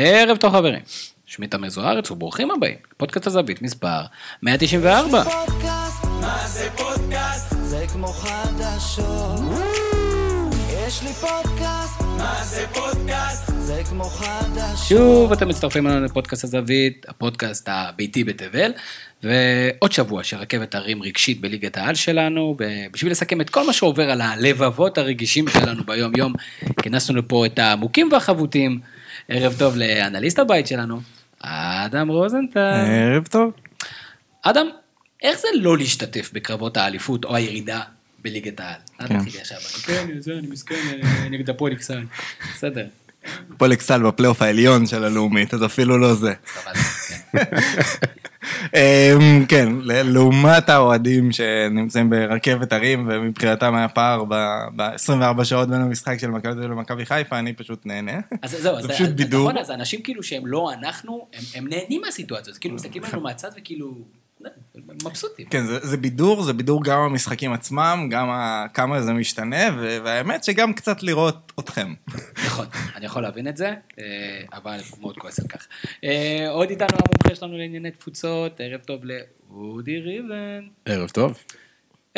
ערב טוב חברים, שמי תמיר זוארץ וברוכים הבאים, פודקאסט הזווית מספר 194. פודקאסט, מה זה פודקאסט? זה כמו חדשות. יש לי פודקאסט, מה זה פודקאסט? זה כמו חדשות. שוב אתם מצטרפים אלינו לפודקאסט הזווית, הפודקאסט הביתי בתבל, ועוד שבוע שרכבת הרים רגשית בליגת העל שלנו, בשביל לסכם את כל מה שעובר על הלבבות הרגישים שלנו ביום יום, כינסנו לפה את העמוקים והחבוטים, ערב טוב לאנליסט הבית שלנו, אדם רוזנטל. ערב טוב. אדם, איך זה לא להשתתף בקרבות האליפות או הירידה בליגת העל? אל. תתחיל ישר, כן, זה, אני מסכן, אה, נגד הפועל. בסדר, הפועל בפלייאוף העליון של הלאומית, אז אפילו לא זה. כן. אמ, כן, לעומת האוהדים שנמצאים ברכבת הרים, ומבחינתם היה פער ב-24 שעות בין המשחק של מכבי תל אביב למכבי חיפה, אני פשוט נהנה. אז זהו, זה פשוט בידור. נכון, אז אנשים כאילו שהם לא אנחנו, הם- נהנים מהסיטואציה, אז כאילו מסתכלים עלינו מהצד וכאילו, מבסוטים. כן, זה, זה בידור, זה בידור גם המשחקים עצמם, גם ה- כמה זה משתנה, ו- והאמת שגם קצת לראות אתכם. נכון, אני יכול להבין את זה, אה, אבל אני מאוד כועס על כך. אה, עוד איתנו המומחה שלנו לענייני תפוצות, ערב טוב לאודי ריבלן. ערב טוב.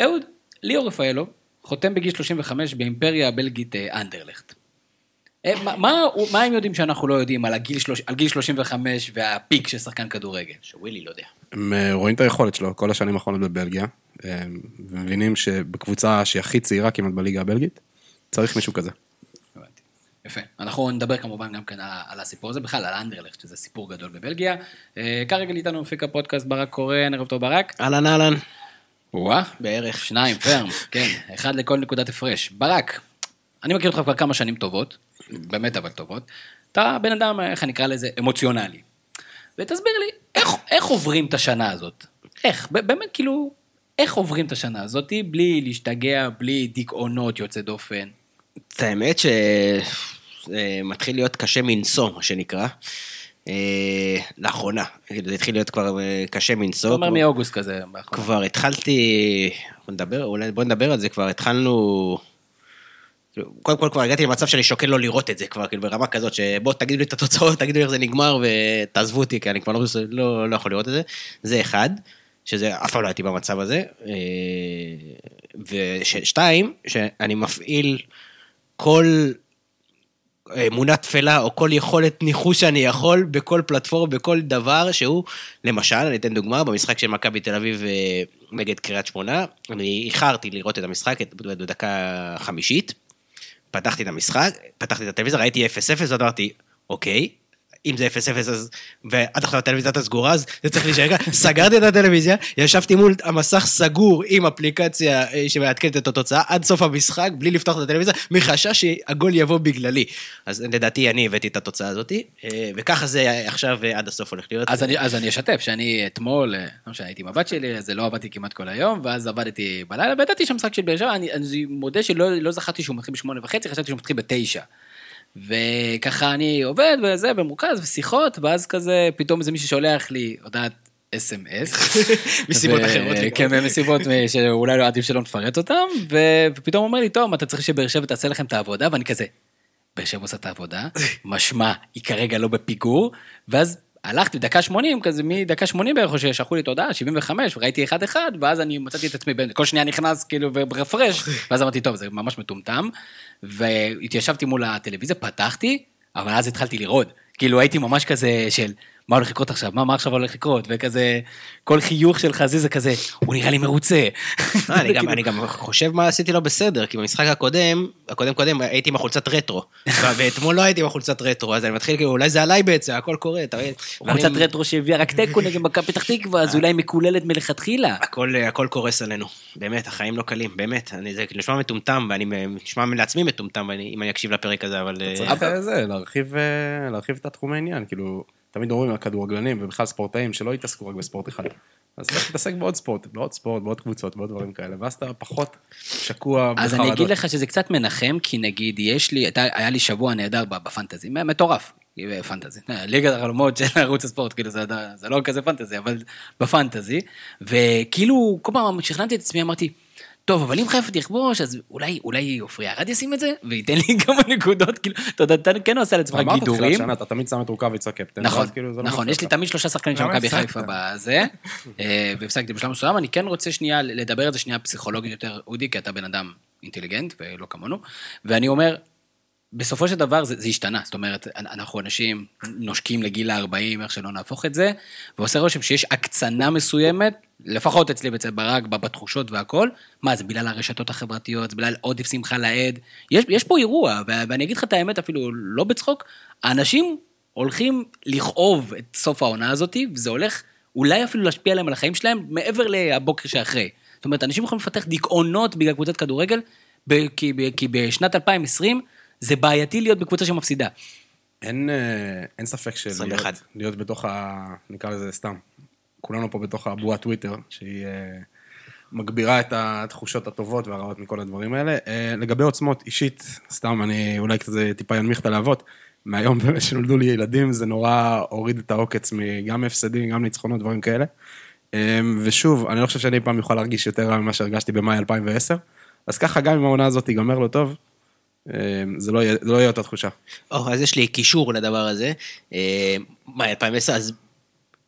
אהוד, ליאור רפאלו, חותם בגיל 35 באימפריה הבלגית אה, אנדרלכט. אה, מה, מה, הם יודעים שאנחנו לא יודעים על, הגיל, שלוש- על גיל 35 והפיק של שחקן כדורגל? שווילי לא יודע. הם אה, רואים את היכולת שלו כל השנים האחרונות בבלגיה, אה, ומבינים שבקבוצה שהיא הכי צעירה כמעט בליגה הבלגית, צריך מישהו כזה. יפה. אנחנו נדבר כמובן גם כן על הסיפור הזה, בכלל על אנדרלכט, שזה סיפור גדול בבלגיה. כרגע איתנו מפיק הפודקאסט ברק קורן, ערב טוב ברק. אהלן אהלן. וואה, בערך שניים, פרם, כן, אחד לכל נקודת הפרש. ברק, אני מכיר אותך כבר כמה שנים טובות, באמת אבל טובות. אתה בן אדם, איך אני אקרא לזה, אמוציונלי. ותסביר לי, איך, איך עוברים את השנה הזאת? איך? באמת, כאילו, איך עוברים את השנה הזאת בלי להשתגע, בלי דיכאונות יוצא דופן? את האמת שמתחיל להיות קשה מנשוא, מה שנקרא. אה, לאחרונה, כאילו, זה התחיל להיות כבר אה, קשה אתה מנשוא. אומר כבר- מאוגוסט כזה. כבר התחלתי, בוא נדבר, אולי בוא נדבר על זה, כבר התחלנו... קודם כל כבר הגעתי למצב שאני שוקל לא לראות את זה כבר, כאילו ברמה כזאת, שבוא תגידו לי את התוצאות, תגידו לי איך זה נגמר ותעזבו אותי, כי אני כבר לא, לא, לא יכול לראות את זה. זה אחד, שזה אף פעם לא הייתי במצב הזה. אה, ושתיים, שאני מפעיל כל אמונה תפלה או כל יכולת ניחוש שאני יכול בכל פלטפורמה, בכל דבר שהוא, למשל, אני אתן דוגמה, במשחק של מכבי תל אביב אה, נגד קריית שמונה, אני איחרתי לראות את המשחק בדקה חמישית, פתחתי את המשחק, פתחתי את הטלוויזיה, ראיתי 0-0, ואז אמרתי, אוקיי, אם זה 0-0 אז, ועד עכשיו הטלוויזיה הייתה סגורה, אז זה צריך להישאר ככה. סגרתי את הטלוויזיה, ישבתי מול המסך סגור עם אפליקציה אה, שמעדכנת את התוצאה עד סוף המשחק, בלי לפתוח את הטלוויזיה, מחשש שהגול יבוא בגללי. אז לדעתי אני הבאתי את התוצאה הזאת, אה, וככה זה עכשיו אה, עד הסוף הולך להיות. אז אני, אז אני אשתף שאני אתמול, לא משנה, הייתי עם הבת שלי, אז לא עבדתי כמעט כל היום, ואז עבדתי בלילה, וידעתי שם משחק של באר שבע, אני, אני מודה שלא לא זכרתי שהוא מתחיל בשמונה וחצי, חשבתי שהוא מתחיל. וככה אני עובד וזה, ומרוכז, ושיחות, ואז כזה, פתאום איזה מישהו שולח לי הודעת אס.אם.אס. מסיבות אחרות. כן, מסיבות שאולי לא עדיף שלא נפרט אותם, ו- ופתאום אומר לי, טוב, אתה צריך שבאר שבע תעשה לכם את העבודה, ואני כזה, באר שבע עושה את העבודה, משמע, היא כרגע לא בפיגור, ואז הלכתי דקה 80, כזה מדקה 80 בערך, או ששלחו לי את ההודעה, 75, וראיתי 1-1, ואז אני מצאתי את עצמי, כל שנייה נכנס כאילו ברפרש, ואז אמרתי, טוב, זה ממש מטומטם, והתיישבתי מול הטלוויזיה, פתחתי, אבל אז התחלתי לרעוד, כאילו הייתי ממש כזה של, מה הולך לקרות עכשיו, מה, מה עכשיו הולך לקרות, וכזה, כל חיוך של חזי זה כזה, הוא נראה לי מרוצה. אה, אני גם, אני גם חושב מה עשיתי לא בסדר, כי במשחק הקודם, הקודם קודם הייתי עם החולצת רטרו, ואתמול לא הייתי עם החולצת רטרו, אז אני מתחיל כאילו, אולי זה עליי בעצם, הכל קורה, אתה מבין? אני- רטרו שהביאה רק תיקו נגד מכבי פתח תקווה, אז אולי מקוללת מלכתחילה. הכל, הכל קורס עלינו, באמת, החיים לא קלים, באמת, אני, זה נשמע מטומטם, ואני נשמע לעצמי מטומטם, ואני, אם אני אקשיב לפרק הזה, אבל... אה, צריך אה, זה, להרחיב, אה, להרחיב את התחומי העניין, כאילו, תמיד אומרים על כדורגלנים ובכלל ספורטאים שלא יתעסקו רק בספורט אחד. אז צריך להתעסק בעוד ספורט, בעוד ספורט, בעוד קבוצות, בעוד דברים כאלה, ואז אתה פחות שקוע אז בחרדות. אני אגיד לך שזה קצת מנחם, כי נגיד, יש לי, היה לי שבוע נהדר בפנטזי, מטורף, פנטזי, אה, ליגת החלומות של ערוץ הספורט, כאילו זה, זה לא כזה פנטזי, אבל בפנטזי, וכאילו, כל פעם שכנעתי את עצמי, אמרתי, טוב, אבל אם חיפה תכבוש, אז אולי, אולי עופרי ארד ישים את זה, וייתן לי כמה נקודות, כאילו, אתה יודע, אתה כן עושה לעצמך אמרת תחילת גידורים. שנה, אתה תמיד שם את רוקאביץ הקפטן. נכון, כאילו לא נכון, יש לי. תמיד שלושה שחקנים של למה מכבי? חיפה בזה, אה, והפסקתי בשלב מסוים, אני כן רוצה שנייה לדבר על זה שנייה פסיכולוגית יותר, אודי, כי אתה בן אדם אינטליגנט ולא כמונו, ואני אומר, בסופו של דבר זה, זה השתנה, זאת אומרת, אנחנו אנשים נושקים לגיל ה-40, איך שלא נהפוך את זה, ועושה רושם שיש הקצנה מסוימת, לפחות אצלי אצל ברק, בתחושות והכל, מה, זה בגלל הרשתות החברתיות, זה בגלל עודף שמחה לאיד, יש, יש פה אירוע, ואני אגיד לך את האמת אפילו לא בצחוק, האנשים הולכים לכאוב את סוף העונה הזאת, וזה הולך אולי אפילו להשפיע עליהם על החיים שלהם, מעבר לבוקר שאחרי. זאת אומרת, אנשים יכולים לפתח דיכאונות בגלל קבוצת כדורגל, כי, כי בשנת 2020 זה בעייתי להיות בקבוצה שמפסידה. אין, אה, אין ספק של 21. להיות, להיות בתוך ה... נקרא לזה סתם. כולנו פה בתוך הבועה טוויטר, שהיא אה, מגבירה את התחושות הטובות והרעות מכל הדברים האלה. אה, לגבי עוצמות, אישית, סתם, אני אולי קצת טיפה ינמיך את הלהבות. מהיום באמת שנולדו לי ילדים, זה נורא הוריד את העוקץ מגם הפסדים, גם ניצחונות, דברים כאלה. אה, ושוב, אני לא חושב שאני אי פעם יוכל להרגיש יותר רע ממה שהרגשתי במאי 2010. אז ככה, גם אם העונה הזאת תיגמר לא טוב, זה לא יהיה זה לא יהיה אותה תחושה. או, אז יש לי קישור לדבר הזה. מאי 2010, אז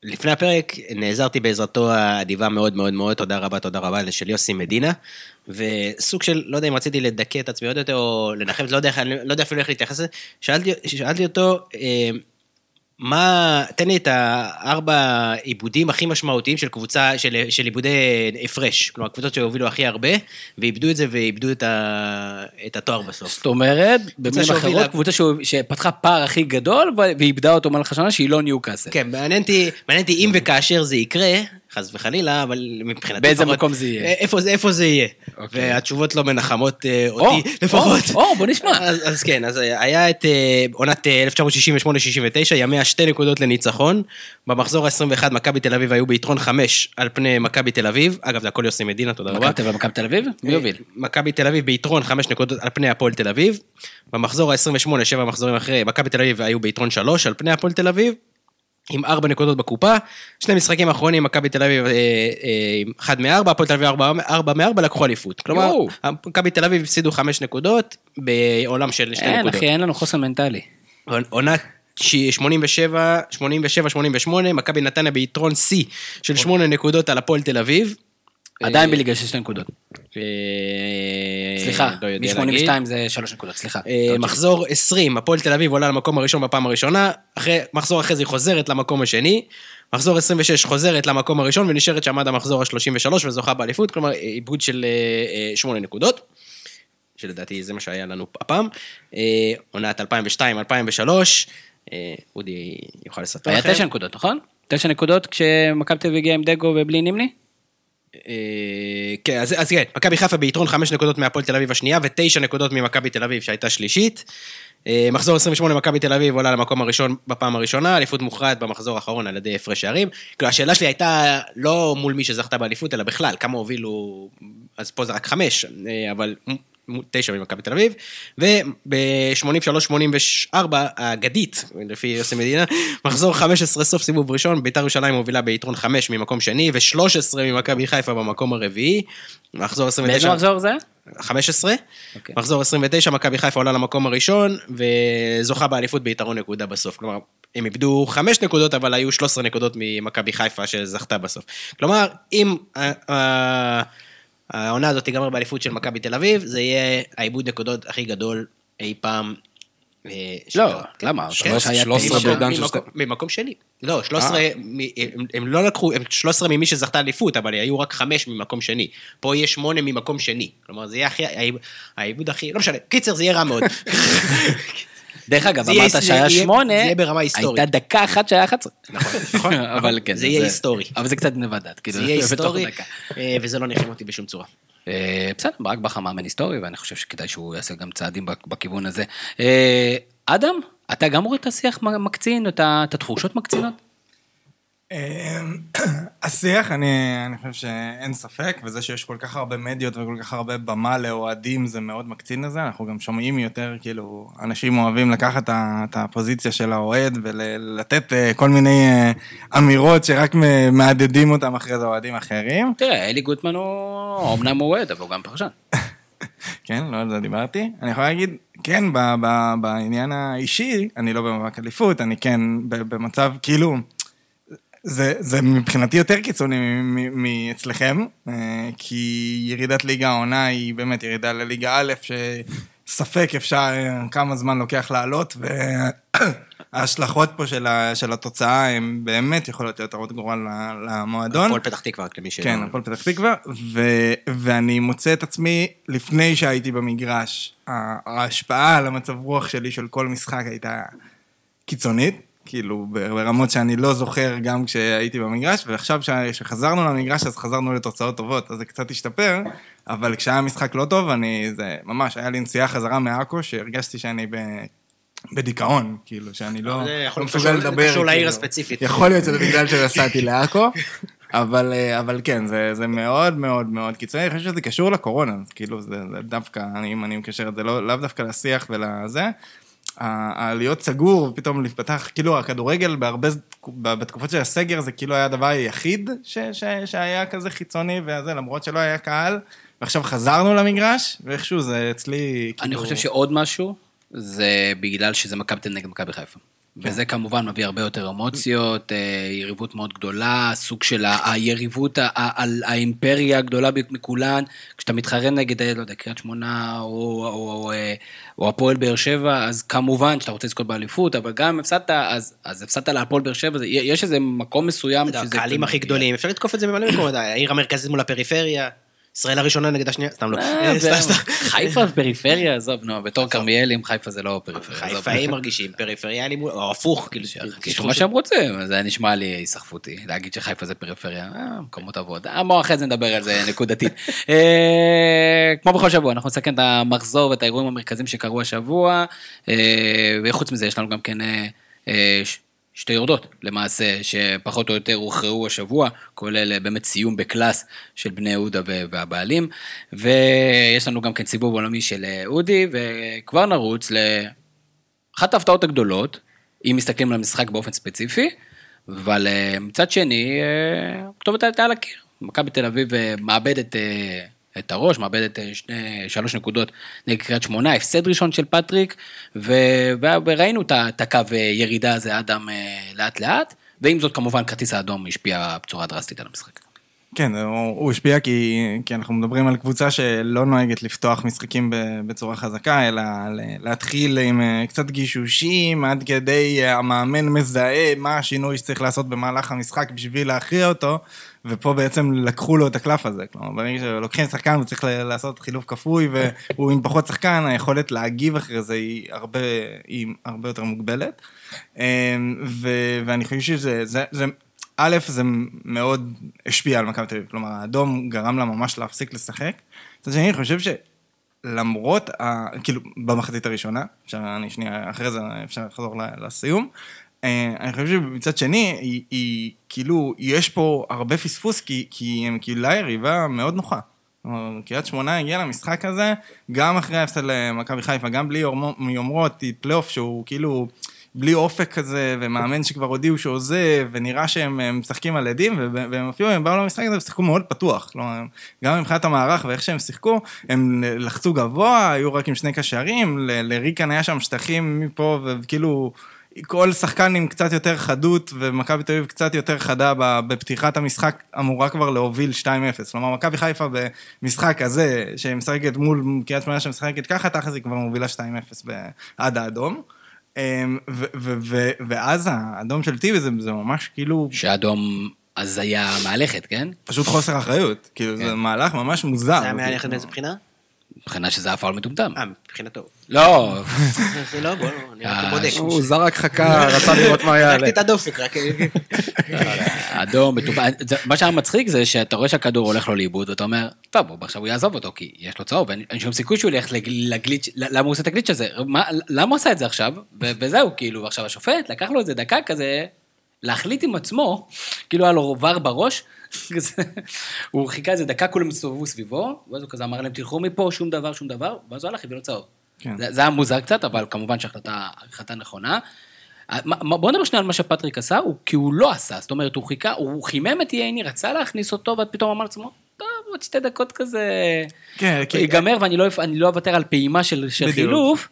לפני הפרק נעזרתי בעזרתו האדיבה מאוד מאוד מאוד, תודה רבה, תודה רבה, של יוסי מדינה. וסוג של, לא יודע אם רציתי לדכא את עצמי עוד יותר, או לנחם, לא יודע, לא יודע אפילו איך להתייחס לזה. שאלתי, שאלתי אותו, אה, מה, תן לי את הארבע עיבודים הכי משמעותיים של קבוצה, של, של עיבודי הפרש. כלומר, קבוצות שהובילו הכי הרבה, ואיבדו את זה ואיבדו את, ה, את התואר בסוף. זאת אומרת, במילים אחרות, קבוצה שהוא- שפתחה פער הכי גדול, ואיבדה אותו במהלך השנה, שהיא לא ניוקאסל. כן, מעניין אותי, מעניין אותי אם וכאשר זה יקרה, חס וחלילה, אבל מבחינתי באיזה לפחות, מקום זה יהיה? אה, איפה זה, איפה זה יהיה. אוקיי. והתשובות לא מנחמות אה, או, אותי, לפחות. או, או, בוא נשמע. אז, אז כן, אז היה את אה, עונת אה, 1968-69, ימיה שתי נקודות לניצחון. במחזור ה-21 מכבי תל אביב היו ביתרון חמש על פני מכבי תל אביב. אגב, זה הכל יוסי מדינה, תודה רבה. מכבי תל אביב? מי יוביל? מכבי תל אביב ביתרון חמש נקודות על פני הפועל תל אביב. במחזור ה-28, שבע מחזורים אחרי, מכבי תל אביב היו ביתרון שלוש על פני הפועל תל אביב. עם ארבע נקודות בקופה, שני משחקים אחרונים, מכבי תל אביב אה, אה, עם אחד מארבע, הפועל תל אביב ארבע, ארבע מארבע, לקחו אליפות. כלומר. מכבי תל אביב הפסידו חמש נקודות בעולם של שתי אין, נקודות. אחי, אין לנו חוסן מנטלי. עונה ש- 87, 87, 88, מכבי נתניה ביתרון שיא של שמונה נקודות על הפועל תל אביב. עדיין אה, בליגה של שתי נקודות. אה, סליחה, לא יודע להגיד. מ-82 זה שלוש נקודות, סליחה. אה, מחזור 20, הפועל תל אביב עולה למקום הראשון בפעם הראשונה, מחזור אחרי זה היא חוזרת למקום השני, מחזור 26 חוזרת למקום הראשון ונשארת שם עד המחזור ה-33 וזוכה באליפות, כלומר עיבוד של 8 נקודות, שלדעתי זה מה שהיה לנו הפעם. אה, עונת 2002-2003, אה, אודי יוכל לספר היה לכם. תשע נקודות, נכון? תשע נקודות כשמכבי תל אביב הגיעה עם דגו ובלי נימני? אה, כן, אז, כן, מכבי חיפה ביתרון חמש נקודות מהפועל תל אביב השנייה ותשע נקודות ממכבי תל אביב שהייתה שלישית. אה, מחזור 28 מכבי תל אביב עולה למקום הראשון בפעם הראשונה, אליפות מוכרעת במחזור האחרון על ידי הפרש שערים. כאילו השאלה שלי הייתה לא מול מי שזכתה באליפות, אלא בכלל, כמה הובילו, אז פה זה רק חמש, אה, אבל תשע ממכבי תל אביב, וב-83-84 האגדית, לפי יוסי מדינה, מחזור 15 סוף סיבוב ראשון, ביתר ירושלים מובילה ביתרון 5 ממקום שני, ו-13 ממכבי חיפה במקום הרביעי. מחזור 29... באיזה מחזור זה? 15. אוקיי. מחזור 29, מכבי חיפה עולה למקום הראשון, וזוכה באליפות ביתרון נקודה בסוף. כלומר, הם איבדו 5 נקודות, אבל היו 13 נקודות ממכבי חיפה שזכתה בסוף. כלומר, אם ה- ה- העונה הזאת תיגמר באליפות של מכבי תל אביב, זה יהיה העיבוד נקודות הכי גדול אי פעם. אה, לא, למה? כן. היה 13 תשע. בעידן של ממקום- שני. לא, 13, מ- הם- לא לקחו, הם 13 ממי שזכתה אליפות, אבל היו רק 5 ממקום שני. פה יהיה 8 ממקום שני. כלומר, זה יהיה הכי, העיב- העיבוד הכי, לא משנה. קיצר, זה יהיה רע מאוד. דרך אגב, אמרת שהיה שמונה, זה יהיה ברמה היסטורית. הייתה דקה אחת שהיה 11. נכון, אבל כן. זה יהיה היסטורי. אבל זה קצת נבדת, כאילו. זה יהיה היסטורי. אה, וזה לא ניחם אותי בשום צורה. אה, בסדר, ברק בכר מאמן היסטורי, ואני חושב שכדאי שהוא יעשה גם צעדים בכ- בכיוון הזה. אה, אדם, אתה גם רואה את השיח מקצין, את התחושות מקצינות? אמ, השיח, אני, אני חושב שאין ספק, וזה שיש כל כך הרבה מדיות וכל כך הרבה במה לאוהדים, זה מאוד מקצין לזה. אנחנו גם שומעים יותר, כאילו, אנשים אוהבים לקחת את הפוזיציה של האוהד ולתת אה, כל מיני אה, אמירות שרק מהדהדים אותם אחרי זה אוהדים אחרים. תראה, אלי גוטמן הוא אמנם אוהד, אבל הוא גם פרשן. כן, לא על זה דיברתי. אני יכול להגיד, כן, בעניין האישי, אני לא במאבק אליפות, אני כן במצב, כאילו, זה, זה מבחינתי יותר קיצוני מאצלכם, אה, כי ירידת ליגה העונה היא באמת ירידה לליגה א', שספק אפשר אה, כמה זמן לוקח לעלות, וההשלכות פה של, ה- של התוצאה הן באמת יכולות להיות הרות גורל למועדון. הפועל פתח תקווה, רק למי ש... כן, הפועל פתח תקווה, ו- ואני מוצא את עצמי, לפני שהייתי במגרש, ההשפעה על המצב רוח שלי של כל משחק הייתה קיצונית, כאילו ברמות שאני לא זוכר גם כשהייתי במגרש, ועכשיו כשחזרנו למגרש אז חזרנו לתוצאות טובות, אז זה קצת השתפר, אבל כשהיה משחק לא טוב, אני, זה ממש, היה לי נסיעה חזרה מעכו, שהרגשתי שאני ב... בדיכאון, כאילו, שאני לא, זה יכול לא להיות מסוגל קשור- לדבר. קשור לעיר כאילו. הספציפית. יכול להיות שזה בגלל שנסעתי לעכו, אבל, אה, אבל כן, זה, זה מאוד מאוד מאוד קיצוני, אני חושב שזה קשור לקורונה, כאילו זה, זה דווקא, אני, אם אני מקשר את זה, לא, לאו דווקא לשיח ולזה, להיות סגור ופתאום להיפתח, כאילו הכדורגל בהרבה, בתקופות של הסגר זה כאילו היה הדבר היחיד ש, ש, שהיה כזה חיצוני וזה, למרות שלא היה קהל, ועכשיו חזרנו למגרש, ואיכשהו זה אצלי, כאילו... אני חושב שעוד משהו, זה בגלל שזה מכבי תל נגד מכבי חיפה. וזה כמובן מביא הרבה יותר אמוציות, אה, יריבות מאוד גדולה, סוג של היריבות, על האימפריה הגדולה מכולן. כשאתה מתחרה נגד, אה, לא יודע, קריית שמונה או, או, או, אה, או הפועל באר שבע, אז כמובן שאתה רוצה לזכות באליפות, אבל גם אם הפסדת, אז, אז הפסדת להפועל באר שבע, יש איזה מקום מסוים יודע, שזה... הקהלים הכי. גדולים, אפשר לתקוף את זה במלא מקומות, העיר המרכזית מול הפריפריה, ישראל הראשונה נגד השנייה, סתם לא. אה, אה. חיפה פריפריה, עזוב, נו, בתור כרמיאלים, חיפה זה לא פריפריה. חיפאים מרגישים פריפריאלי מול, או הפוך, כאילו, שישחקו מה שהם רוצים, זה נשמע לי היסחפותי, להגיד שחיפה זה פריפריה, אה, מקומות עבודה, בואו אחרי זה נדבר על זה נקודתית. כמו בכל שבוע, אנחנו נסכם את המחזור ואת האירועים המרכזיים שקרו השבוע, וחוץ מזה יש לנו גם כן שתי יורדות למעשה, שפחות או יותר הוכרעו השבוע, כולל אה, באמת סיום בקלאס של בני יהודה והבעלים, ויש לנו גם כן סיבוב עולמי של אה, אודי, וכבר נרוץ ל... אחת ההפתעות הגדולות, אם מסתכלים על המשחק באופן ספציפי, אבל אה, מצד שני, הכתובת הייתה על הקיר. מכבי תל אביב מאבדת את הראש, מאבדת אה, שני, שלוש נקודות נגד קריית שמונה, הפסד ראשון של פטריק, ו, וראינו את הקו אה, ירידה הזה אדם אה, לאט לאט, ועם זאת כמובן כרטיס האדום השפיע בצורה דרסטית על המשחק. כן, הוא, השפיע כי, כי אנחנו מדברים על קבוצה שלא נוהגת לפתוח משחקים בצורה חזקה, אלא להתחיל עם קצת גישושים, עד כדי המאמן מזהה מה השינוי שצריך לעשות במהלך המשחק בשביל להכריע אותו, ופה בעצם לקחו לו את הקלף הזה. כלומר, ברגע שלוקחים שחקן וצריך ל- לעשות חילוף כפוי, והוא עם פחות שחקן, היכולת להגיב אחרי זה היא הרבה, היא הרבה יותר מוגבלת. אה, ו- ואני חושב שזה... זה, זה, א', זה מאוד השפיע על מכבי תל אביב, כלומר, האדום גרם לה ממש להפסיק לשחק. מצד שני, אני חושב שלמרות, ה... כאילו, במחצית הראשונה, אפשר, אני שנייה, אחרי זה אפשר לחזור לסיום, אני חושב שמצד שני, היא, היא כאילו, יש פה הרבה פספוס, כי, כי הם כאילו לה יריבה מאוד נוחה. קריית שמונה הגיעה למשחק הזה, גם אחרי ההפסד למכבי חיפה, גם בלי יומ- יומרות, היא פלייאוף שהוא כאילו בלי אופק כזה, ומאמן שכבר הודיעו שעוזב, ונראה שהם הם משחקים על אדים, והם אפילו, הם באו למשחק הזה ושיחקו מאוד פתוח. כלומר, גם מבחינת המערך ואיך שהם שיחקו, הם לחצו גבוה, היו רק עם שני קשרים, לריקן היה שם שטחים מפה, וכאילו... כל שחקן עם קצת יותר חדות, ומכבי תל אביב קצת יותר חדה בפתיחת המשחק, אמורה כבר להוביל 2-0. כלומר, מכבי חיפה במשחק הזה, שמשחקת מול קריית שמונה שמשחקת ככה, תכל'ס היא כבר מובילה 2-0 ב- עד האדום. אמ, ואז האדום של טיבי זה, זה ממש כאילו שאדום הזיה מהלכת, כן? פשוט חוסר אחריות. כאילו, זה מהלך ממש מוזר. זה היה מהלכת. באיזה בחינה? מבחינה שזה היה פאול מטומטם. אה, מבחינתו. לא, זה לא, בוא, אני רק אה, בודק. הוא זרק חכה, רצה לראות מה יעלה. זרקתי את הדופק, רק... אדום, מטומטם. זה- מה שהיה מצחיק זה שאתה רואה שהכדור הולך לו לאיבוד, ואתה אומר, טוב, עכשיו הוא יעזוב אותו, כי יש לו צהוב, אין שום סיכוי שהוא ילך לג- לגליץ', למה הוא עושה את הגליץ' הזה? מה- למה הוא עשה את זה עכשיו? וזהו, כאילו, עכשיו השופט לקח לו איזה דקה כזה, להחליט עם עצמו, כאילו היה לו ור בראש, הוא חיכה איזה דקה, כולם הסתובבו סביבו, ואז הוא כזה אמר להם, תלכו מפה, שום דבר, שום דבר, ואז הוא הלך, הביא לו צהוב. כן. זה, זה היה מוזר קצת, אבל כמובן שההחלטה החלטה נכונה. בוא נדבר שנייה על מה שפטריק עשה, הוא, כי הוא לא עשה, זאת אומרת, הוא חיכה, הוא חימם את ייני, רצה להכניס אותו, ואז פתאום אמר לעצמו, טוב, עוד שתי דקות כזה, כן, ייגמר ואני לא, לא אוותר על פעימה של, של. חילוף,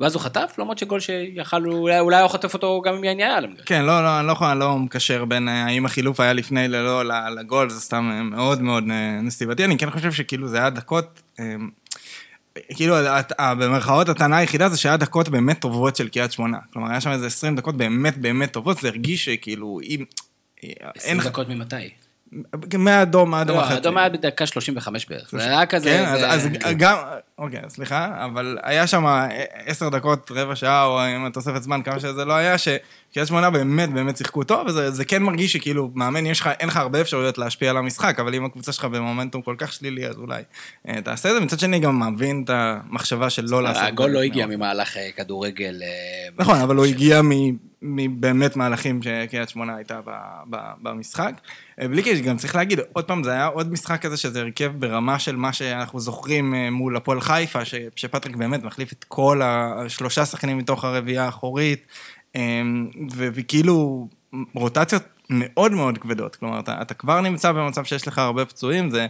ואז הוא חטף, למרות שגול שיכל, אולי, אולי הוא חטף אותו גם אם ייני היה עליהם. כן, לא, לא, אני לא אני לא מקשר בין אה, האם החילוף היה לפני ללא לגול, זה סתם אה, מאוד מאוד אה, נסיבתי. אני כן חושב שכאילו זה היה דקות, אה, כאילו, במרכאות הטענה היחידה זה שהיה דקות באמת טובות של קריית שמונה. כלומר, היה שם איזה 20 דקות באמת באמת טובות, זה הרגיש שכאילו, אם... אין 20 לך... דקות ממתי? מהאדום, לא, החצי. האדום היה בדקה 35 בערך, זה היה כזה... כן, אז, גם, אוקיי, סליחה, אבל היה שם עשר דקות, רבע שעה, או עם התוספת זמן, כמה שזה לא היה, שקריית שמונה באמת באמת שיחקו טוב, וזה זה כן מרגיש שכאילו, מאמן, אין לך הרבה אפשרויות להשפיע על המשחק, אבל אם הקבוצה שלך במומנטום כל כך שלילי, אז אולי אה, תעשה את זה. מצד שני, גם מבין את המחשבה של לא לעשות... הגול לא הגיע. ממהלך אה, כדורגל. אה, נכון, אבל הוא הגיע מבאמת מהלכים שקריית שמונה הייתה במשחק. אה, בלי קשר, גם צריך להגיד, עוד פעם, זה היה עוד משחק כזה שזה הרכב ברמה של מה שאנחנו זוכרים אה, מול הפועל חיפה, ש- שפטריק באמת מחליף את כל השלושה שחקנים מתוך הרביעייה האחורית, אה, ו- וכאילו רוטציות מאוד מאוד כבדות. כלומר, אתה, אתה כבר נמצא במצב שיש לך הרבה פצועים, זה,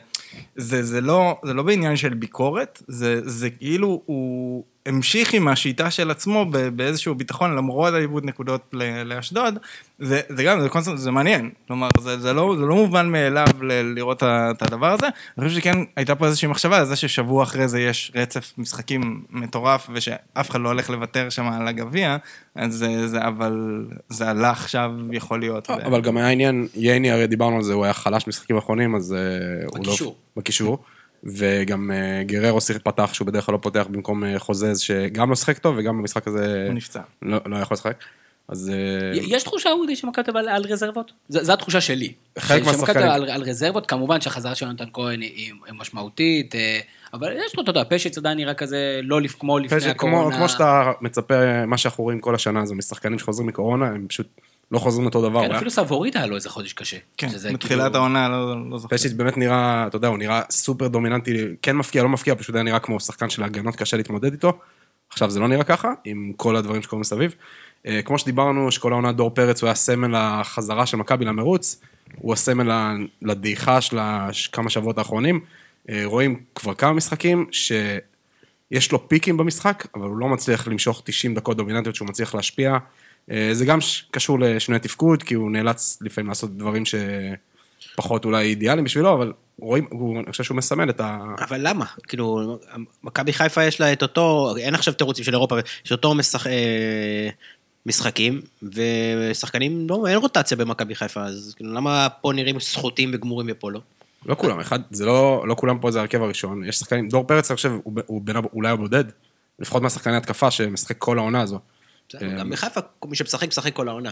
זה, זה, לא, זה לא בעניין של ביקורת, זה, זה כאילו הוא המשיך עם השיטה של עצמו ב- באיזשהו ביטחון, למרות העיבוד נקודות ל- לאשדוד, זה, זה גם, זה קונספט, זה מעניין. כלומר, זה, זה, לא, זה לא מובן מאליו ל- לראות את הדבר הזה. אני חושב שכן הייתה פה איזושהי מחשבה על זה ששבוע אחרי זה יש רצף משחקים מטורף, ושאף אחד לא הולך לוותר שם על הגביע, אז זה, זה, אבל זה עלה עכשיו, יכול להיות. ב- אבל גם היה עניין, ייני, הרי דיברנו על זה, הוא היה חלש במשחקים האחרונים, אז אה, הוא לא... בקישור. בקישור. וגם אה, גררו שיחק פתח, שהוא בדרך כלל לא פותח במקום אה, חוזז, שגם לא שיחק טוב, וגם במשחק הזה... הוא נפצע. לא לא יכול לשחק. אז... אה, יש תחושה, אודי, שמכבי תל אביב על- על רזרבות? זו התחושה שלי. חלק שמכבי מהשחקנים. תל אביב על על רזרבות, כמובן שהחזרה של יונתן כהן היא היא משמעותית, אבל יש לו, אתה יודע, פשט עדיין נראה כזה לא לפ- כמו לפני פשט, הקורונה. כמו, כמו שאתה מצפה, מה שאנחנו רואים כל השנה, זה משחקנים שחוזרים מקורונה, הם פשוט לא חוזרים אותו דבר. כן, אפילו סבורית היה לו איזה חודש קשה. כן, כאילו- העונה, לא, לא זוכר. פשיץ' באמת נראה, אתה יודע, הוא נראה סופר דומיננטי, כן מפקיע, לא מפקיע, פשוט היה נראה כמו שחקן של הגנות, קשה להתמודד איתו. עכשיו זה לא נראה ככה, עם כל הדברים שקורים מסביב. אה, כמו שדיברנו, שכל העונה דור פרץ הוא היה סמל החזרה של מכבי למרוץ, הוא הסמל לדעיכה של כמה שבועות האחרונים. אה, רואים כבר כמה משחקים שיש לו פיקים במשחק, אבל הוא לא מצליח למשוך 90 דקות דומיננטיות שהוא מצליח להשפיע. אה, זה גם קשור לשינוי תפקוד, כי הוא נאלץ לפעמים לעשות דברים שפחות אולי אידיאליים בשבילו, אבל רואים, הוא, אני חושב שהוא מסמל את ה... אבל למה? כאילו, מכבי חיפה יש לה את אותו, אין עכשיו תירוצים של אירופה, יש אותו משח... אה, משחקים, ושחקנים, לא, אין רוטציה במכבי חיפה, אז כאילו, למה פה נראים סחוטים וגמורים ופה לא? לא כולם, אחד, זה לא, לא כולם פה זה ההרכב הראשון, יש שחקנים, דור פרץ, אני חושב, הוא, הוא בין, ה- אולי הבודד, לפחות מהשחקני התקפה שמשחק כל העונה הזו. אה, גם בחיפה, מי שמשחק, משחק כל העונה.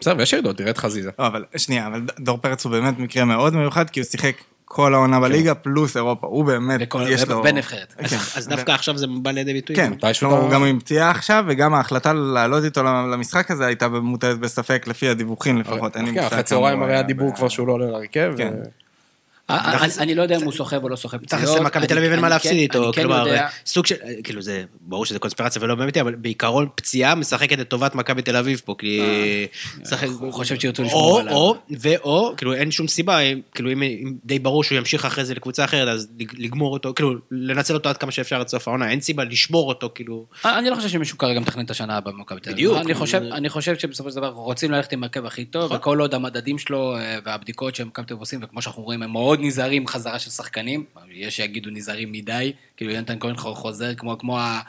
בסדר, ויש ירידות, תראה את חזיזה. לא, אבל שנייה, אבל דור פרץ הוא באמת מקרה מאוד מיוחד, כי הוא שיחק כל העונה בליגה, פלוס אירופה. הוא באמת, יש לו... בנבחרת. כן. אז דווקא עכשיו זה בא לידי ביטוי. כן, הוא גם עם פציעה עכשיו, וגם ההחלטה לעלות איתו למשחק הזה הייתה מוטלת בספק, לפי הדיווחים לפחות. אין לי כן, מושג אחרי צהריים הרי היה היה דיבור ב- כבר שהוא לא עולה להרכב. כן. אה, אני- לא יודע אם הוא סוחב או לא סוחב פציעות. תכלס למכבי תל אביב אין מה אני להפסיד כן- איתו, כן כלומר, סוג של, כאילו זה, ברור שזה קונספירציה ולא באמת, אבל בעיקרון פציעה משחקת לטובת מכבי תל אביב פה, כי... משחק- הוא חושב שירצו לשמור או, עליו. או, ואו, כאילו אין שום סיבה, כאילו אם די ברור שהוא ימשיך אחרי זה לקבוצה אחרת, אז לג- לגמור אותו, כאילו, לנצל אותו עד כמה שאפשר עד סוף העונה, אין סיבה לשמור אותו, כאילו... אה, אני לא חושב שמישהו כרגע מתכנן את השנה הבאה במכבי תל אביב. אני חושב, שבסופו של דבר רוצים ללכת עם הרכב הכי טוב. וכל עוד המדדים שלו אה, והבדיקות שמכבי תל אביב עושים, וכמו שאנחנו רואים, הם מאוד נזהרים חזרה של שחקנים, יש שיגידו נזהרים מדי, כאילו יונתן כהן חוזר כמו, כמו ה...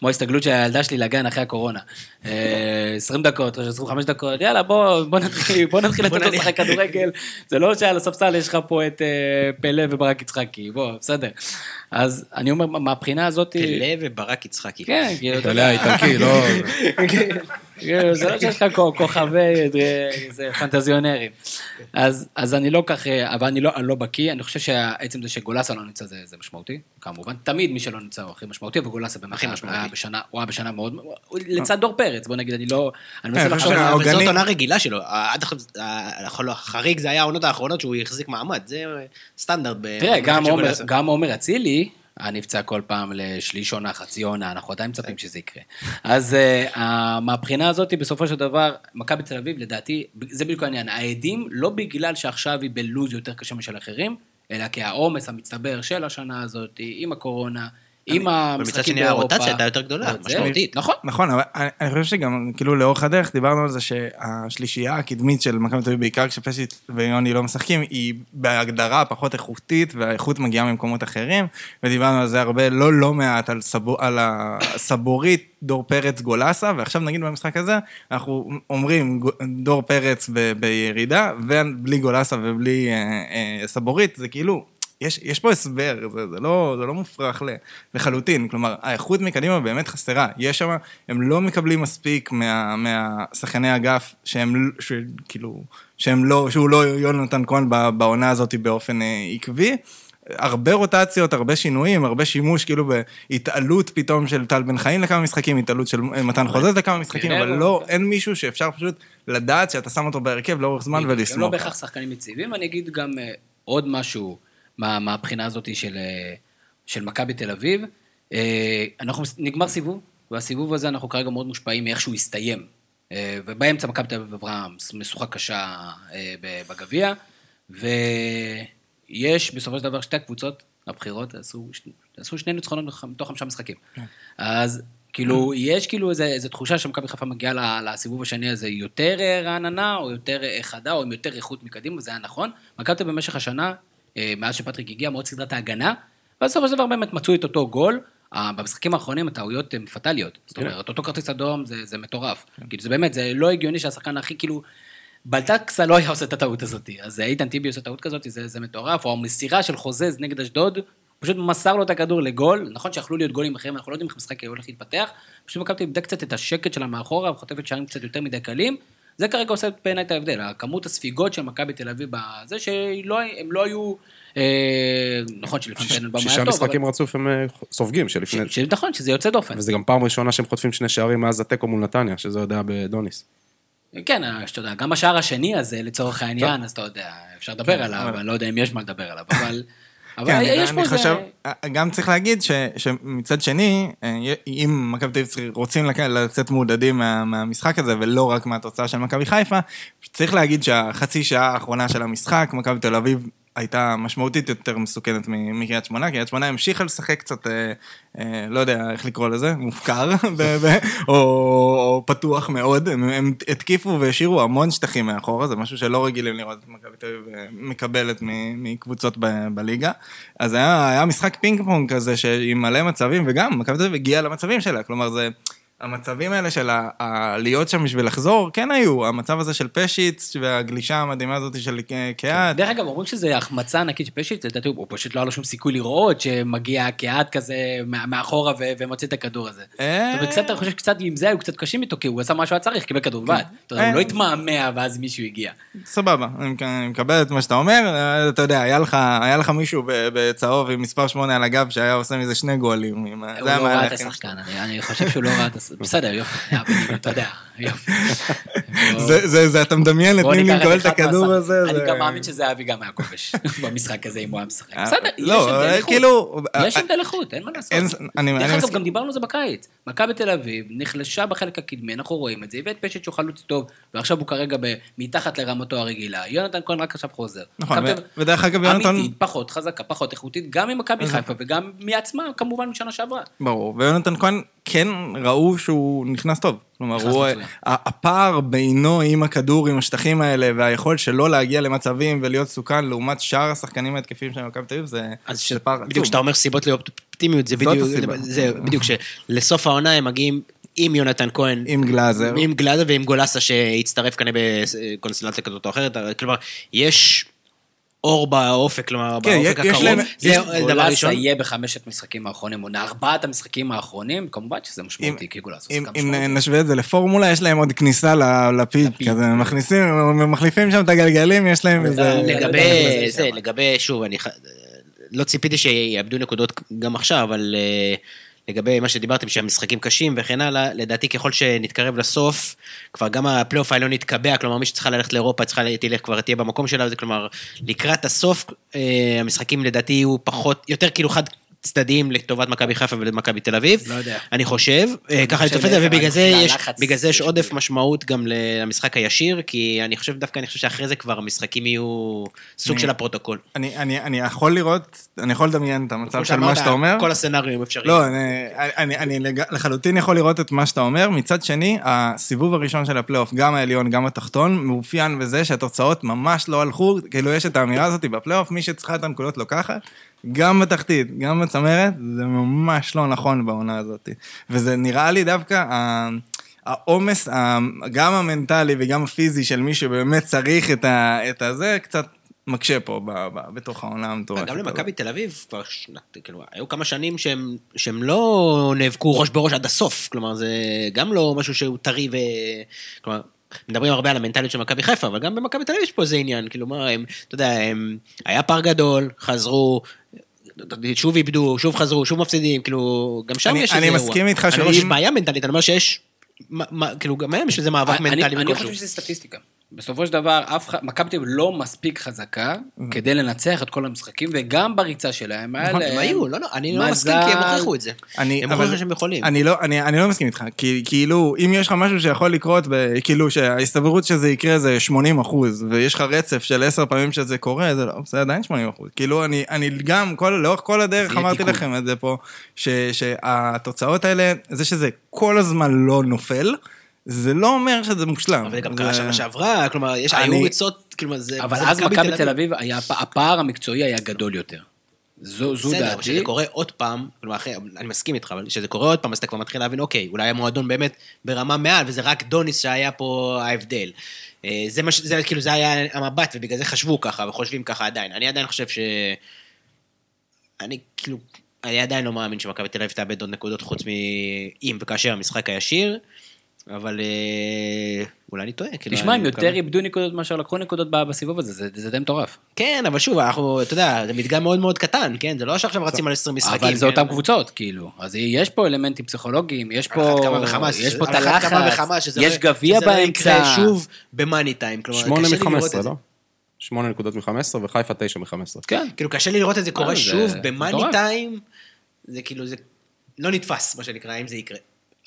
כמו ההסתגלות של הילדה שלי לגן אחרי הקורונה. אה, 20 דקות, 25 דקות, יאללה, בוא, בוא נתחיל, בוא נתחיל לתת לו. לשחק כדורגל. זה לא שעל הספסל יש לך פה את אה, פלא וברק יצחקי, בוא, בסדר. אז אני אומר, מהבחינה הזאת... פלא וברק יצחקי. כן, כאילו, אתה יודע, יודע, איטלקי, לא... כאילו, זה לא שיש לך כוכבי אה, זה פנטזיונרים. אז, אז אני לא כך, אה, אבל אני לא, אני לא בקיא, אני חושב שעצם זה שגולסה לא נמצא זה, זה משמעותי, כמובן. תמיד מי שלא נמצא הוא הכי משמעותי, וגולסה באמת הכי היה- משמעותי. הוא היה בשנה מאוד, לצד דור פרץ, בוא נגיד, אני לא, אני מנסה אני לחשוב, וזאת עונה רגילה שלו. עד עכשיו, החריג זה היה העונות האחרונות שהוא החזיק מעמד. זה סטנדרט. תראה, גולסה. גם עומר אצילי, היה נפצע כל פעם לשליש עונה, חצי עונה, אנחנו עדיין מצפים שזה יקרה. אז אה, מהבחינה הזאת, בסופו של דבר, מכבי תל אביב, לדעתי, זה בדיוק העניין. העדים, לא בגלל שעכשיו היא בלוז יותר קשה משל אחרים, אלא כי העומס המצטבר של השנה הזאת, עם הקורונה, ומצד המשחקים שני באירופה. הרוטציה הייתה יותר גדולה, זה- משמעותית. נכון. נכון, אבל אני, חושב שגם, כאילו, לאורך הדרך דיברנו על זה שהשלישייה הקדמית של מכבי תל אביב, בעיקר כשפשיט ויוני לא משחקים, היא בהגדרה פחות איכותית, והאיכות מגיעה ממקומות אחרים, ודיברנו על זה הרבה, לא לא מעט, על, סבור, על הסבורית, דור פרץ, גולסה, ועכשיו נגיד במשחק הזה, אנחנו אומרים דור פרץ ב, בירידה, ובלי גולסה ובלי אה, אה, סבורית, זה כאילו... יש, יש פה הסבר, זה, זה, לא, זה לא מופרך לחלוטין. כלומר, האיכות מקדימה באמת חסרה. יש שם, הם לא מקבלים מספיק מה, מהשחקני אגף שהם, ש, כאילו, שהם לא, שהוא לא יונתן כהן בעונה הזאת באופן אה, עקבי. הרבה רוטציות, הרבה שינויים, הרבה שימוש כאילו בהתעלות פתאום של טל בן חיים לכמה משחקים, התעלות של מתן חוזז לכמה משחקים, אבל לא, אין מישהו שאפשר פשוט לדעת שאתה שם אותו בהרכב לאורך זמן הם לא ולסמוך. בהכרח שחקנים יציבים, אני אגיד גם אה, עוד משהו מה- מהבחינה הזאת של, אה, של מכבי תל אביב. אה, אנחנו, נגמר סיבוב, והסיבוב הזה אנחנו כרגע מאוד מושפעים מאיך שהוא הסתיים. אה, ובאמצע מכבי תל אביב עברה משוכה קשה בגביע, ויש בסופו של דבר שתי הקבוצות הבכירות עשו, עשו שני ניצחונות מתוך- חמישה משחקים. אז כאילו, יש כאילו איזו איזו תחושה שמכבי חיפה מגיעה לסיבוב השני הזה יותר רעננה, או יותר חדה, או עם יותר איכות מקדימה, וזה היה נכון. מכבי במשך השנה, מאז שפטריק הגיע, מאוד סדרת ההגנה, ואז בסופו של דבר באמת מצאו את אותו גול. אה, במשחקים האחרונים הטעויות הן פטאליות. זאת אומרת, אותו כרטיס אדום זה, זה מטורף. כאילו, זה באמת, זה לא הגיוני שהשחקן הכי, כאילו... בלטקסה לא היה עושה את הטעות הזאת, אז איתן טיבי עושה טעות כזאת, זה, זה מטורף, או המסירה של חוזז נגד אשדוד, פשוט מסר לו את הכדור לגול, נכון שיכלו להיות גולים אחרים, אנחנו לא יודעים איך המשחק הולך להתפתח, פשוט מכבי איבדה קצת את השקט שלה מאחורה, וחוטפת שערים קצת יותר מדי קלים, זה כרגע עושה בעיניי את ההבדל, הכמות הספיגות של מכבי תל אביב בזה, שהם לא היו, אה, נכון שלפני טננבאום היה שישה טוב, משחקים רצוף הם אה, סופגים, שלפני... נכון, שזה יוצא דופן. וזה גם פעם ראשונה שהם חוטפים שני שערים מאז התיקו מול נתניה, שזה היה בדוניס. כן, שאתה יודע, גם השער השני הזה, לצורך העניין, אז אתה יודע, אפשר לדבר כן, עליו, אני לא יודע אם יש מה לדבר עליו, אבל... אבל כן, יש פה אני איזה... חושב, גם צריך להגיד ש, שמצד שני, אה, אם מכבי תל אביב רוצים לצאת מעודדים מה, מהמשחק הזה, ולא רק מהתוצאה של מכבי חיפה, צריך להגיד שהחצי שעה האחרונה של המשחק, מכבי תל אביב הייתה משמעותית יותר מסוכנת מקריית שמונה, קריית שמונה המשיכה לשחק קצת, אה, אה, לא יודע איך לקרוא לזה, מופקר, או, או פתוח מאוד, הם, הם התקיפו והשאירו המון שטחים מאחורה, זה משהו שלא רגילים לראות את מכבי תל אביב אה, מקבלת מקבוצות ב- בליגה. אז היה, היה משחק פינג פונג כזה עם מלא מצבים, וגם מכבי תל אביב הגיעה למצבים שלה, כלומר זה... המצבים האלה של ה- ה- להיות שם בשביל לחזור, כן היו. המצב הזה של פשיץ והגלישה המדהימה הזאת של קהת. דרך אגב, אומרים שזה החמצה ענקית של פשיט, לדעתי הוא פשוט לא היה לו שום סיכוי לראות שמגיע קהת כזה מאחורה ו- ומוציא את הכדור הזה. אה. זאת אומרת, קצת, אני חושב שקצת עם זה היו קצת קשים איתו, כי הוא עשה מה שהוא היה צריך, קיבל כדור. אתה יודע, הוא אה. לא התמהמה ואז מישהו הגיע. סבבה, אני מק- אני מקבל את מה שאתה אומר. אה, אתה יודע, היה לך, מישהו בצהוב עם מספר 8 על הגב שהיה עושה מזה שני גולים. הוא לא ראה את השחקן, אני חושב שהוא לא ראה את השחקן. בסדר, יופי, אתה יודע, יופי. זה, אתה מדמיין את נימני מקבל את הכדור הזה. אני גם מאמין שזה אבי גם היה כובש במשחק הזה, אם הוא היה משחק. אה, בסדר, יש לא, הבדל אה, איכות. כאילו, יש אה, הבדל איכות, אין מה לעשות. דרך אגב. גם דיברנו על זה בקיץ. מכבי תל אביב נחלשה בחלק הקדמי, אנחנו רואים את זה, הבאת פשט שהוא חלוץ טוב, ועכשיו הוא כרגע מתחת לרמתו הרגילה. יונתן כהן רק עכשיו חוזר. נכון, ודרך אגב, יונתן- אמיתית, פחות חזקה, פחות איכותית, גם ממכבי חיפה וגם מעצמה, כמובן, משנה שעברה. ברור, ויונתן כהן כן ראו שהוא נכנס טוב. כלומר, הוא, הפער בינו עם הכדור, עם השטחים האלה, והיכולת שלו להגיע למצבים ולהיות סוכן לעומת שאר השחקנים ההתקפיים של מכבי תל אביב, זה פער עצום. בדיוק כשאתה אומר סיבות לאופטימיות, זה בדיוק. זה בדיוק שלסוף העונה הם מגיעים עם יונתן כהן, עם גלאזר. עם גלאזר ועם גולסה שהצטרף כנראה בקונסטלציה כזאת או אחרת, כלומר, יש אור באופק, כלומר, כן, באופק יש הקרוב. להם- זה יש דבר גולסה ראשון. יהיה בחמשת המשחקים האחרונים, או ארבעת המשחקים האחרונים, כמובן שזה משמעותי, כי גולסה זה אם, גם אם משמעותי. נשווה את זה לפורמולה, יש להם עוד כניסה ל- לפיד, לפיד. כזה, מכניסים, מחליפים שם את הגלגלים, יש להם איזה... זה- לגבי זה. לגבי, שוב, אני ח- לא ציפיתי שיאבדו נקודות גם עכשיו, אבל אה, לגבי מה שדיברתם, שהמשחקים קשים וכן הלאה, לדעתי ככל שנתקרב לסוף, כבר גם הפלייאוף העליון יתקבע, כלומר מי שצריכה ללכת לאירופה צריכה תלך, כבר תהיה במקום שלה, זה כלומר, לקראת הסוף, אה, המשחקים לדעתי יהיו פחות, יותר כאילו חד... צדדיים לטובת מכבי חיפה ולמכבי תל אביב. לא יודע. אני חושב, אה, ככה אני את זה, להפך, ובגלל זה יש, עודף. משמעות גם למשחק הישיר, כי אני חושב, דווקא אני חושב שאחרי זה כבר המשחקים יהיו סוג של הפרוטוקול. אני, יכול לראות, אני יכול לדמיין את המצב של מה שאתה אומר. כל הסצנריוים אפשריים. לא, אני, לחלוטין יכול לראות את מה שאתה אומר. מצד שני, הסיבוב הראשון של הפלייאוף, גם העליון, גם התחתון, מאופיין בזה שהתוצאות ממש לא הלכו, כאילו יש את האמירה הזאת בפלייאוף, מי שצריכה את הנקודות לוקחת, גם בתחתית, גם בצמרת, זה ממש לא נכון בעונה הזאת. וזה נראה לי דווקא העומס, גם המנטלי וגם הפיזי של מי שבאמת צריך את, ה, את הזה, קצת מקשה פה ב, ב, בתוך העונה המטורפת. גם. למכבי תל אביב, כבר שנת, כאילו, היו כמה שנים שהם, שהם לא נאבקו ראש בראש עד הסוף, כלומר, זה גם לא משהו שהוא טרי ו... כלומר, מדברים הרבה על המנטליות של מכבי חיפה, אבל גם במכבי תל אביב יש פה איזה עניין, כאילו, מה, הם, אתה יודע, הם, היה פער גדול, חזרו, שוב איבדו, שוב חזרו, שוב מפסידים, כאילו, גם שם אני- יש איזה אני אירוע. מסכים איתך אני לא אומר שאם- שיש בעיה מנטלית, אני אומר שיש, מה- מה- כאילו, גם להם יש איזה מאבק אני- מנטלי אני וכלשהו. חושב שזה סטטיסטיקה. בסופו של דבר, אף מכבי תל אביב לא מספיק חזקה כדי לנצח את כל המשחקים, וגם בריצה שלהם, היה נכון, להם הם היו, לא, לא, אני לא מסכים. כי הם הוכיחו את זה. אני, הם הוכיחו שהם יכולים. אני לא, אני, אני לא מסכים איתך, כי כאילו, אם יש לך משהו שיכול לקרות, ב, כאילו שההסתברות שזה יקרה זה 80 אחוז, ויש לך רצף של 10 פעמים שזה קורה, זה, לא, זה עדיין 80 אחוז. כאילו, אני, אני גם, כל, לאורך כל הדרך אמרתי תיקון. לכם את זה פה, ש, שהתוצאות האלה, זה שזה כל הזמן לא נופל, זה לא אומר שזה מושלם. אבל זה גם קרה שנה שעברה, כלומר, יש, אני- היו ריצות, כלומר, זה... אבל אז מכבי תל אביב, היה, הפער המקצועי היה גדול יותר. זו, זו בסדר, אבל דעתי. כשזה קורה עוד פעם, כלומר, אחרי, אני מסכים איתך, אבל כשזה קורה עוד פעם, אז אתה כבר מתחיל להבין, אוקיי, אולי המועדון באמת ברמה מעל, וזה רק דוניס שהיה פה ההבדל. אה, זה מה. זה כאילו, זה היה המבט, ובגלל זה חשבו ככה, וחושבים ככה עדיין. אני עדיין חושב ש... אני כאילו, אני עדיין לא מאמין שמכבי תל אביב תאבד עוד נקודות חוץ מאם וכאשר המשחק הישיר, אבל אה, אולי אני טועה. כאילו, תשמע, הם יותר איבדו נקודות מאשר לקחו נקודות בסיבוב הזה, זה, זה די מטורף. כן, אבל שוב, אנחנו, אתה יודע, זה מדגם מאוד מאוד קטן, כן? זה לא שעכשיו רצים על 20 משחקים. אבל זה כן? אותן קבוצות, כאילו. אז יש פה אלמנטים פסיכולוגיים, יש פה... יש פה את אחת כמה וכמה הלחץ, שזה יש לא- גביע שזה לא באמצע. יקרה שוב במאני טיים, כלומר, שמונה קשה לי לראות מ-15, את זה. לא? שמונה נקודות מ-15 וחיפה תשע מ-15. כן. כאילו, קשה לי לראות את זה קורה אה, שוב במאני. טיים, זה כאילו, זה לא נתפס, מה שנקרא, אם זה יקרה.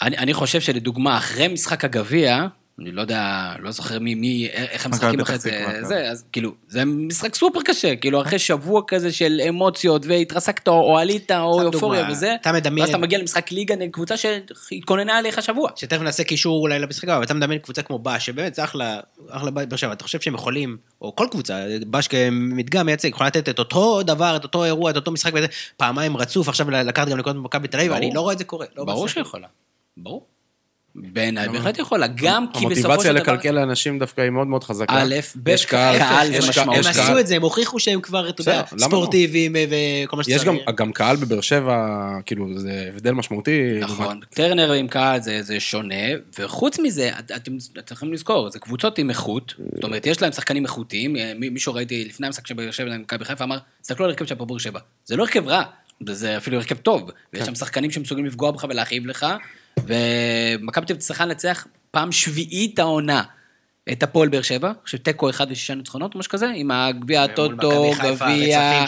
אני, אני חושב שלדוגמה, אחרי משחק הגביע, אני לא יודע, לא זוכר מי, מי, איך הם משחקים אחרי זה, כן. זה, אז כאילו, זה משחק סופר קשה, כאילו, אחרי שבוע כזה של אמוציות, והתרסקת או עלית או אופוריה וזה, אתה מדמיין- ואז אתה מגיע למשחק ליגה נגד קבוצה שהתכוננה עליך שבוע. שתכף נעשה קישור אולי למשחק הבא, אבל אתה מדמיין קבוצה כמו בש, שבאמת זה אחלה, אחלה באר שבע, אתה חושב שהם יכולים, או כל קבוצה, בש כמדגם מייצג, יכולה לתת את אותו דבר, את אותו אירוע, את אותו משחק וזה, פעמיים רצוף, עכשיו לקחת גם נקודות במכבי תל אביב. אני לא רואה את זה קורה. לא ברור. שיכולה, ברור. בעיניי בהחלט יכולה, גם כי בסופו המוטיבציה של דבר... לקלקל לאנשים דווקא היא מאוד מאוד חזקה. א', ב', יש קהל, קהל זה משמעותי. הם עשו. את זה, הם הוכיחו שהם כבר, אתה יודע, לא? ספורטיביים אה, וכל מה שצריך. יש גם, קהל בבאר שבע, כאילו, זה הבדל משמעותי. נכון, טרנר עם קהל זה, שונה, וחוץ מזה, את- אתם צריכים לזכור, זה קבוצות עם איכות, זאת אומרת, יש להם שחקנים איכותיים, אה, מי- מישהו ראיתי לפני המשחק של באר שבע מכבי חיפה, אמר, תסתכלו על הרכב של באר שבע, זה לא הרכב רע, זה אפילו הרכב טוב, ויש שם שחקנים שמסוגלים לפגוע בך ולהכאיב לך, ומכבי תל אביב צריכה לנצח פעם שביעית העונה. את הפועל באר שבע, שתיקו אחד ושישה ניצחונות, משהו כזה, עם הגביע הטוטו, גביע...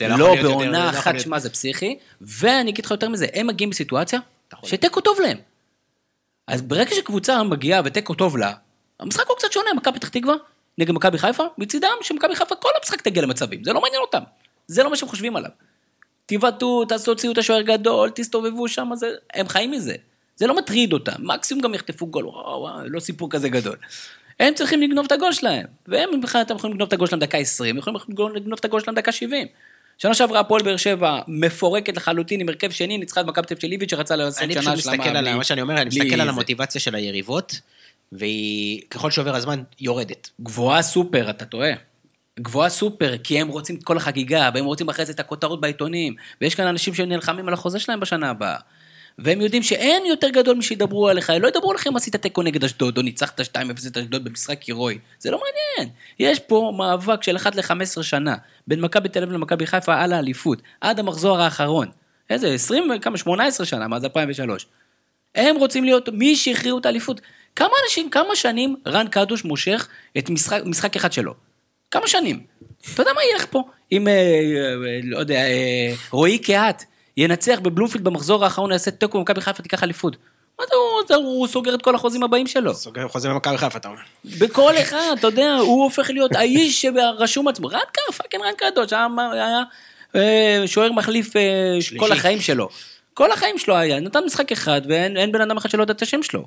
לא, זה בעונה לא אחת. שמע, זה פסיכי, ואני אגיד לך יותר מזה, הם מגיעים בסיטואציה. שתיקו טוב להם. אז ברגע שקבוצה מגיעה ותיקו טוב לה, המשחק הוא קצת שונה, מכבי פתח תקווה נגד מכבי חיפה, מצידם שמכבי חיפה כל המשחק תגיע למצבים, זה לא מעניין אותם. זה לא מה שהם חושבים עליו. תבעטו, תעשו ציוד השוער גדול, תסתובבו שם, זה... הם חיים מזה. זה לא מטריד אותם, מקסימום גם יחטפו גול, וואו, וואו, לא סיפור כזה גדול. הם צריכים לגנוב את הגול שלהם, והם מבחינתם יכולים לגנוב את הגול שלהם דקה 20, יכולים לגנוב את הגול שלהם דקה 70. שנה שעברה הפועל באר שבע מפורקת לחלוטין עם הרכב שני, ניצחה את מכבי תל אביב שרצה לעשות אני שנה פשוט שלמה. מסתכל על מה שאני אומר, אני מסתכל על. המוטיבציה של היריבות, והיא, ככל שעובר הזמן, יורדת. גבוהה סופר, אתה טועה. גבוהה סופר, כי הם רוצים את כל החגיגה, והם רוצים אחרי זה את הכותרות בעיתונים, ויש כאן אנשים שנלחמים על החוזה שלהם בשנה הבאה. והם יודעים שאין יותר גדול משידברו עליך, לא ידברו עליכם עשית תיקו נגד אשדוד, או ניצחת 2-0 את אשדוד במשחק הירואי. זה לא מעניין. יש פה מאבק של אחת ל-15 שנה, בין מכבי תל אביב למכבי חיפה על האליפות, עד המחזור האחרון. איזה, 20, כמה, 18 שנה, מאז 2003. הם רוצים להיות מי שהכריעו את האליפות. כמה אנשים, כמה שנים רן קדוש מושך את משחק, משחק אחד שלו? כמה שנים? אתה יודע מה ילך פה? אם, אה, אה, לא יודע, אה, רועי קהת ינצח בבלומפילד במחזור האחרון, יעשה תיקו במכבי חיפה, תיקח אליפות. מה הוא, זה, הוא סוגר את כל החוזים הבאים שלו. סוגר חוזה במכבי חיפה, אתה אומר. בכל אחד, אתה יודע, הוא הופך להיות האיש שרשום עצמו. רן קר, פאקינג רן קדוש, היה, שוער מחליף. כל החיים שלו. כל החיים שלו היה, נתן משחק אחד, ואין אין בן אדם אחד שלא יודע את השם שלו.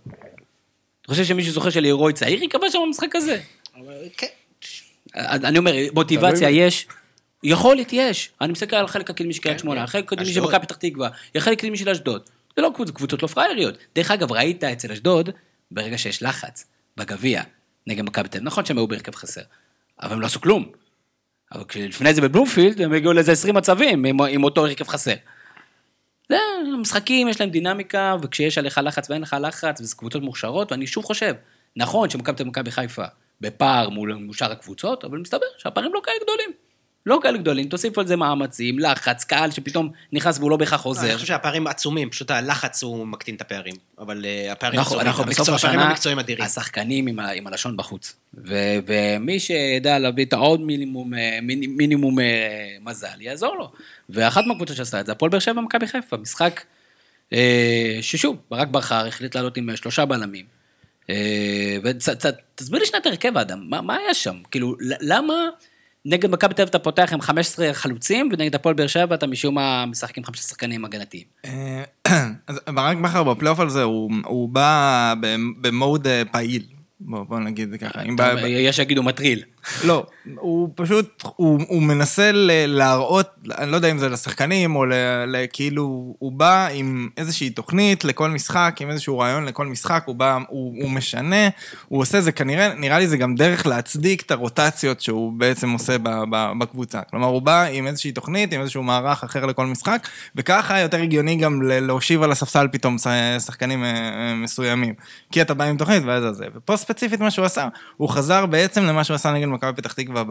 אתה חושב שמישהו זוכר שלירוי צעיר יקבע שם במשחק הזה? כן. אני אומר, מוטיבציה. יש. יכולת יש. אני מסתכל על החלק הקדמי של קריית שמונה, החלק הקדמי של. מכבי פתח תקווה, החלק הקדמי של אשדוד. זה לא קבוצות, לא פראייריות. דרך אגב, ראית אצל אשדוד, ברגע שיש לחץ, בגביע, נגד מכבי תל אביב, נכון שהם היו בהרכב חסר, אבל הם לא עשו כלום. אבל כשלפני זה בבלומפילד, הם הגיעו לאיזה 20 מצבים עם, עם אותו הרכב חסר. זה, המשחקים יש להם דינמיקה, וכשיש עליך לחץ ואין לך לחץ, וזה קבוצות מאושרות, ואני שוב חושב, נכון שמכבי תל אביב ומכבי חיפה בפער מול שאר הקבוצות, אבל מסתבר שהפערים לא כאלה גדולים. לא כאלה גדולים, תוסיפו על זה מאמצים, לחץ, קהל שפתאום נכנס והוא לא בהכרח אני עוזר. חושב שהפערים עצומים, פשוט הלחץ הוא מקטין את הפערים. אבל אה, הפערים אנחנו, עצומים. אנחנו בסוף השנה. השחקנים עם, הלשון בחוץ. ומי שידע להביא את העוד מינימום, אה, מיני, מינימום אה, מזל, יעזור לו. ואחת מהקבוצות שעשתה את זה, הפועל באר שבע ומכבי חיפה, משחק ששוב, ברק בכר החליט לעלות עם שלושה בלמים. אה, ותסביר לי שנייה את הרכב, אדם, מה, היה שם? כאילו, למה נגד מכבי תל אביב אתה פותח עם 15 חלוצים, ונגד הפועל באר שבע אתה משום מה משחק עם 15 שחקנים הגנתיים? אה, אז ברק בכר בפלייאוף על זה, הוא בא במוד אה, פעיל. בוא בוא נגיד ככה. יש שיגידו מטריל. לא, הוא פשוט, הוא, הוא מנסה ל- להראות, אני לא יודע אם זה לשחקנים או ל, ל, כאילו, הוא בא עם איזושהי תוכנית לכל משחק, עם איזשהו רעיון לכל משחק, הוא בא, הוא, הוא משנה, הוא עושה זה כנראה, נראה לי זה גם דרך להצדיק את הרוטציות שהוא בעצם עושה ב, ב, בקבוצה. כלומר, הוא בא עם איזושהי תוכנית, עם איזשהו מערך אחר לכל משחק, וככה יותר הגיוני גם להושיב על הספסל פתאום שחקנים אה, אה, מסוימים. כי אתה בא עם תוכנית ואז זה. ופה ספציפית מה שהוא עשה, הוא חזר בעצם למה שהוא עשה נגד מכבי פתח תקווה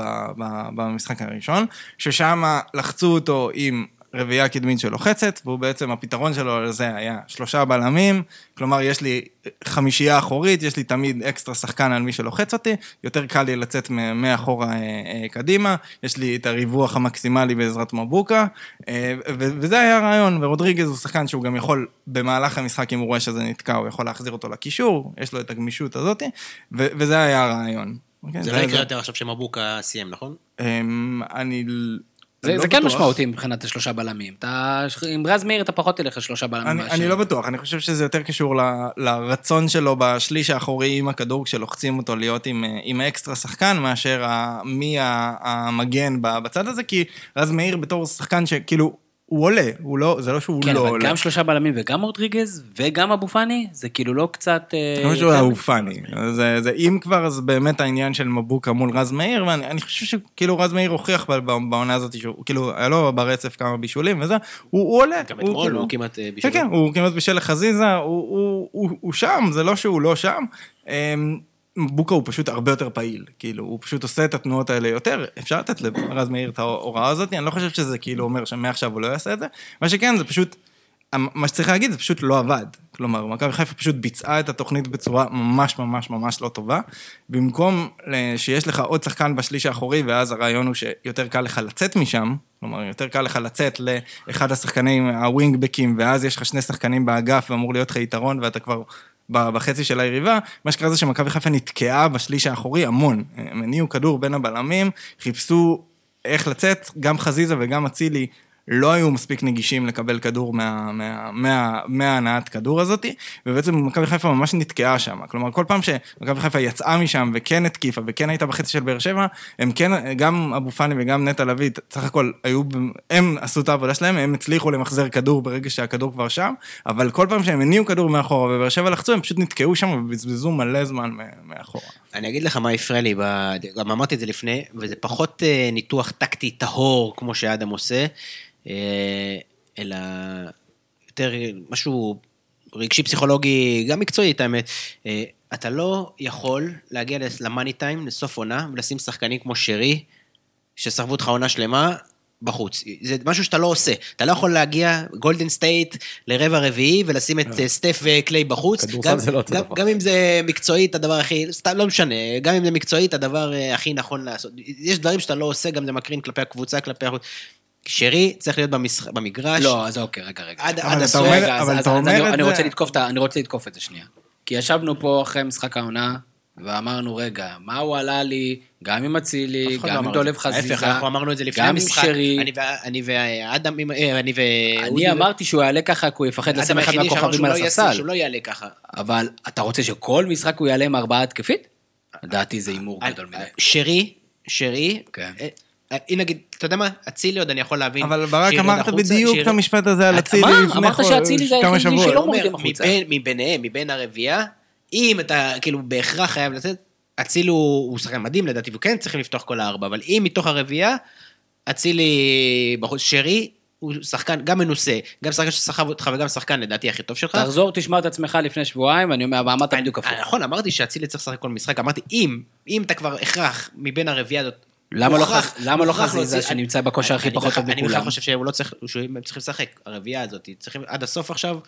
במשחק הראשון, ששם לחצו אותו עם רביעייה קדמית שלוחצת, והוא בעצם, הפתרון שלו לזה היה שלושה בלמים, כלומר יש לי חמישייה אחורית, יש לי תמיד אקסטרה שחקן על מי שלוחץ אותי, יותר קל לי לצאת מאחורה אה, אה, קדימה, יש לי את הריווח המקסימלי בעזרת מבוקה, אה, וזה היה הרעיון, ורודריגז הוא שחקן שהוא גם יכול במהלך המשחק, אם הוא רואה שזה נתקע, הוא יכול להחזיר אותו לקישור, יש לו את הגמישות הזאת, וזה היה הרעיון. אוקיי? זה לא יקרה יותר עכשיו שמבוקה סיים, נכון? אמ, אני... זה, אני זה לא כן. משמעותי מבחינת השלושה בלמים. אתה, עם רז מאיר אתה פחות תלך לשלושה בלמים. אני, מאשר- אני לא בטוח, אני חושב שזה יותר קשור ל, לרצון שלו בשליש האחורי עם הכדור כשלוחצים אותו להיות עם, אה, עם אקסטרה שחקן מאשר ה, מי המגן ב- בצד הזה, כי רז מאיר בתור שחקן שכאילו, הוא עולה, הוא לא, זה לא שהוא כן, לא אבל עולה. גם שלושה בלמים וגם רודריגז וגם אבו פאני, זה כאילו לא קצת... לא שהוא אהוב פאני. זה, זה, אם כבר, אז באמת העניין של מבוקה מול רז מאיר, ואני אני חושב שכאילו רז מאיר הוכיח בעונה הזאת שהוא, כאילו, היה לו ברצף כמה בישולים וזה, הוא, הוא עולה. גם הוא, אתמול כאילו- הוא כמעט אה, כן, בישול. כן, הוא כמעט בישל לחזיזה, הוא, הוא, הוא, הוא שם, זה לא שהוא לא שם. בוקה הוא פשוט הרבה יותר פעיל, כאילו, הוא פשוט עושה את התנועות האלה יותר, אפשר לתת לרז מאיר את ההוראה הזאת, אני לא חושב שזה כאילו אומר שמעכשיו הוא לא יעשה את זה, מה שכן, זה פשוט, מה שצריך להגיד, זה פשוט לא עבד. כלומר, מכבי חיפה פשוט ביצעה את התוכנית בצורה ממש ממש ממש לא טובה. במקום ל- שיש לך עוד שחקן בשליש האחורי, ואז הרעיון הוא שיותר קל לך לצאת משם, כלומר, יותר קל לך לצאת לאחד השחקנים, הווינגבקים, ואז יש לך שני שחקנים באגף ואמור להיות לך יתרון, ואתה כבר בחצי של היריבה, מה שקרה זה שמכבי חיפה נתקעה בשליש האחורי המון. הם הניעו כדור בין הבלמים, חיפשו איך לצאת, גם חזיזה וגם אצילי לא היו מספיק נגישים לקבל כדור מה- מה- מה- מההנעת כדור הזאת, ובעצם מכבי חיפה ממש נתקעה שם. כלומר, כל פעם שמכבי חיפה יצאה משם וכן התקיפה וכן הייתה בחצי של באר שבע, הם כן, גם אבו פאני וגם נטע לביא, סך הכל היו, הם עשו את העבודה שלהם, הם הצליחו למחזר כדור ברגע שהכדור כבר שם, אבל כל פעם שהם הניעו כדור מאחורה ובאר שבע לחצו, הם פשוט נתקעו שם ובזבזו מלא זמן מאחורה. אני אגיד לך מה הפריע לי, גם אמרתי את זה לפני, וזה פחות אה, ניתוח טקטי טהור, כמו שאדם עושה, אה, אלא יותר משהו רגשי פסיכולוגי, גם מקצועית האמת. אה, אתה לא יכול להגיע למאני טיים, לסוף עונה, ולשים שחקנים כמו שרי, שסחבו אותך עונה שלמה, בחוץ. זה משהו שאתה לא עושה. אתה לא יכול להגיע, גולדן סטייט, לרבע רביעי, ולשים את אה, סטף וקליי בחוץ. כדורסל גם- זה לא אותו גם- דבר. גם אם זה מקצועית הדבר הכי, סתם לא משנה, גם אם זה מקצועית הדבר אה, הכי נכון לעשות. יש דברים שאתה לא עושה, גם זה מקרין כלפי הקבוצה, כלפי החוץ. שרי צריך להיות במשח... במגרש. לא, אז אוקיי, רגע, רגע. עד, אבל עד אתה הסוף. אומר- רגע, אז- אבל אז- אתה אז אומר אני- את אני זה- רוצה לתקוף אני רוצה לתקוף את זה שנייה. כי ישבנו פה אחרי משחק העונה, ואמרנו, רגע, מה הוא עלה לי, גם עם אצילי, לא גם עם דולב. חזיזה, ההפך, אנחנו אמרנו את זה לפני גם עם המשחק. שרי. אני ואדם, אה, אני ו... אני אמרתי שהוא יעלה ככה, כי הוא יפחד לשים אחד מהכוכבים על הספסל. שהוא לא יעלה ככה. אבל אתה רוצה שכל משחק הוא יעלה עם ארבעה התקפית? לדעתי זה הימור גדול מדי. שרי, שרי, כן. אה, אה, הנה נגיד, אתה יודע מה, אצילי עוד אני יכול להבין. אבל ברק אמרת בדיוק את המשפט הזה על אצילי לפני אמרת חו- שאצילי זה כמה היחידי שבועות. שלא לא מורידים החוצה. מבין- מביניהם, מבין הרביעייה, אם אתה כאילו בהכרח חייב לצאת, אצילי הוא הוא שחקן מדהים לדעתי, וכן צריכים לפתוח כל הארבע, אבל אם מתוך הרביעייה, אצילי בחוץ, שרי, הוא שחקן גם מנוסה, גם שחקן שסחב אותך וגם שחקן לדעתי הכי טוב שלך. תחזור, תשמע את עצמך לפני שבועיים, אני אומר, ואמרת בדיוק הפוך. נכון, אמרתי שאצילי צריך לשחק כל משחק, אמרתי אם, אם אתה כבר הכרח מבין הרביעייה הזאת, למה לא חז- למה לא חזיזה שנמצא בכושר הכי פחות טוב אני בכלל מכולם? חושב שהוא לא צריך, שהם צריכים לשחק, הרביעייה הזאת, צריכים עד הסוף עכשיו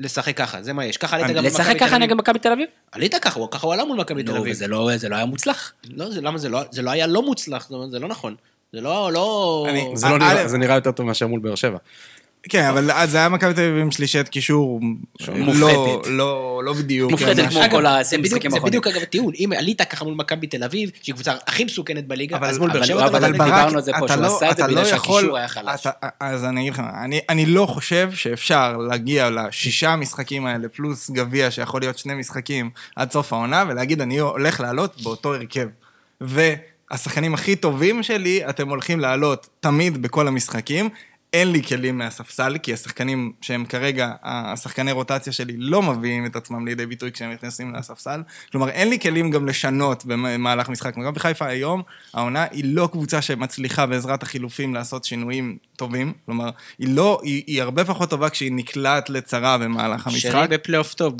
לשחק ככה, זה מה יש. ככה עלית גם במכבי לשחק תל ככה אביב. נגד מכבי תל אביב? עלית ככה, הוא- ככה הוא עלה מול מכבי תל נו, אביב. וזה לא זה לא היה מוצלח. לא, זה- למה זה לא, זה לא היה לא מוצלח, זה לא נכון. זה לא, לא... אני- זה לא אה, אה, זה נראה יותר טוב מאשר מול באר שבע. כן, אבל אז זה היה מכבי תל אביב עם שלישת קישור לא- מופחתת. לא לא בדיוק. מופחתת כן, כמו כל זה העשרים בדיוק- משחקים זה האחרונים. בדיוק אגב הטיעון, אם עלית ככה מול מכבי תל אביב, שהיא קבוצה הכי מסוכנת בליגה, אז מול באר שבע אתה אבל לא דיברנו. על זה פה, אתה שהוא לא- עשה את זה אתה בגלל לא שהקישור היה חלש. אז אני אגיד לך, אני- אני לא חושב שאפשר להגיע לשישה המשחקים האלה, פלוס גביע, שיכול להיות שני משחקים עד סוף העונה, ולהגיד, אני הולך לעלות באותו הרכב. והשחקנים הכי טובים שלי, אתם הולכים לעלות תמיד בכל המשחקים. אין לי כלים מהספסל, כי השחקנים שהם כרגע, השחקני רוטציה שלי לא מביאים את עצמם לידי ביטוי כשהם נכנסים לספסל. כלומר, אין לי כלים גם לשנות במהלך משחק. מכבי חיפה היום, העונה היא לא קבוצה שמצליחה בעזרת החילופים לעשות שינויים טובים. כלומר, היא לא, היא, היא הרבה פחות טובה כשהיא נקלעת לצרה במהלך המשחק. שרי בפלייאוף טוב,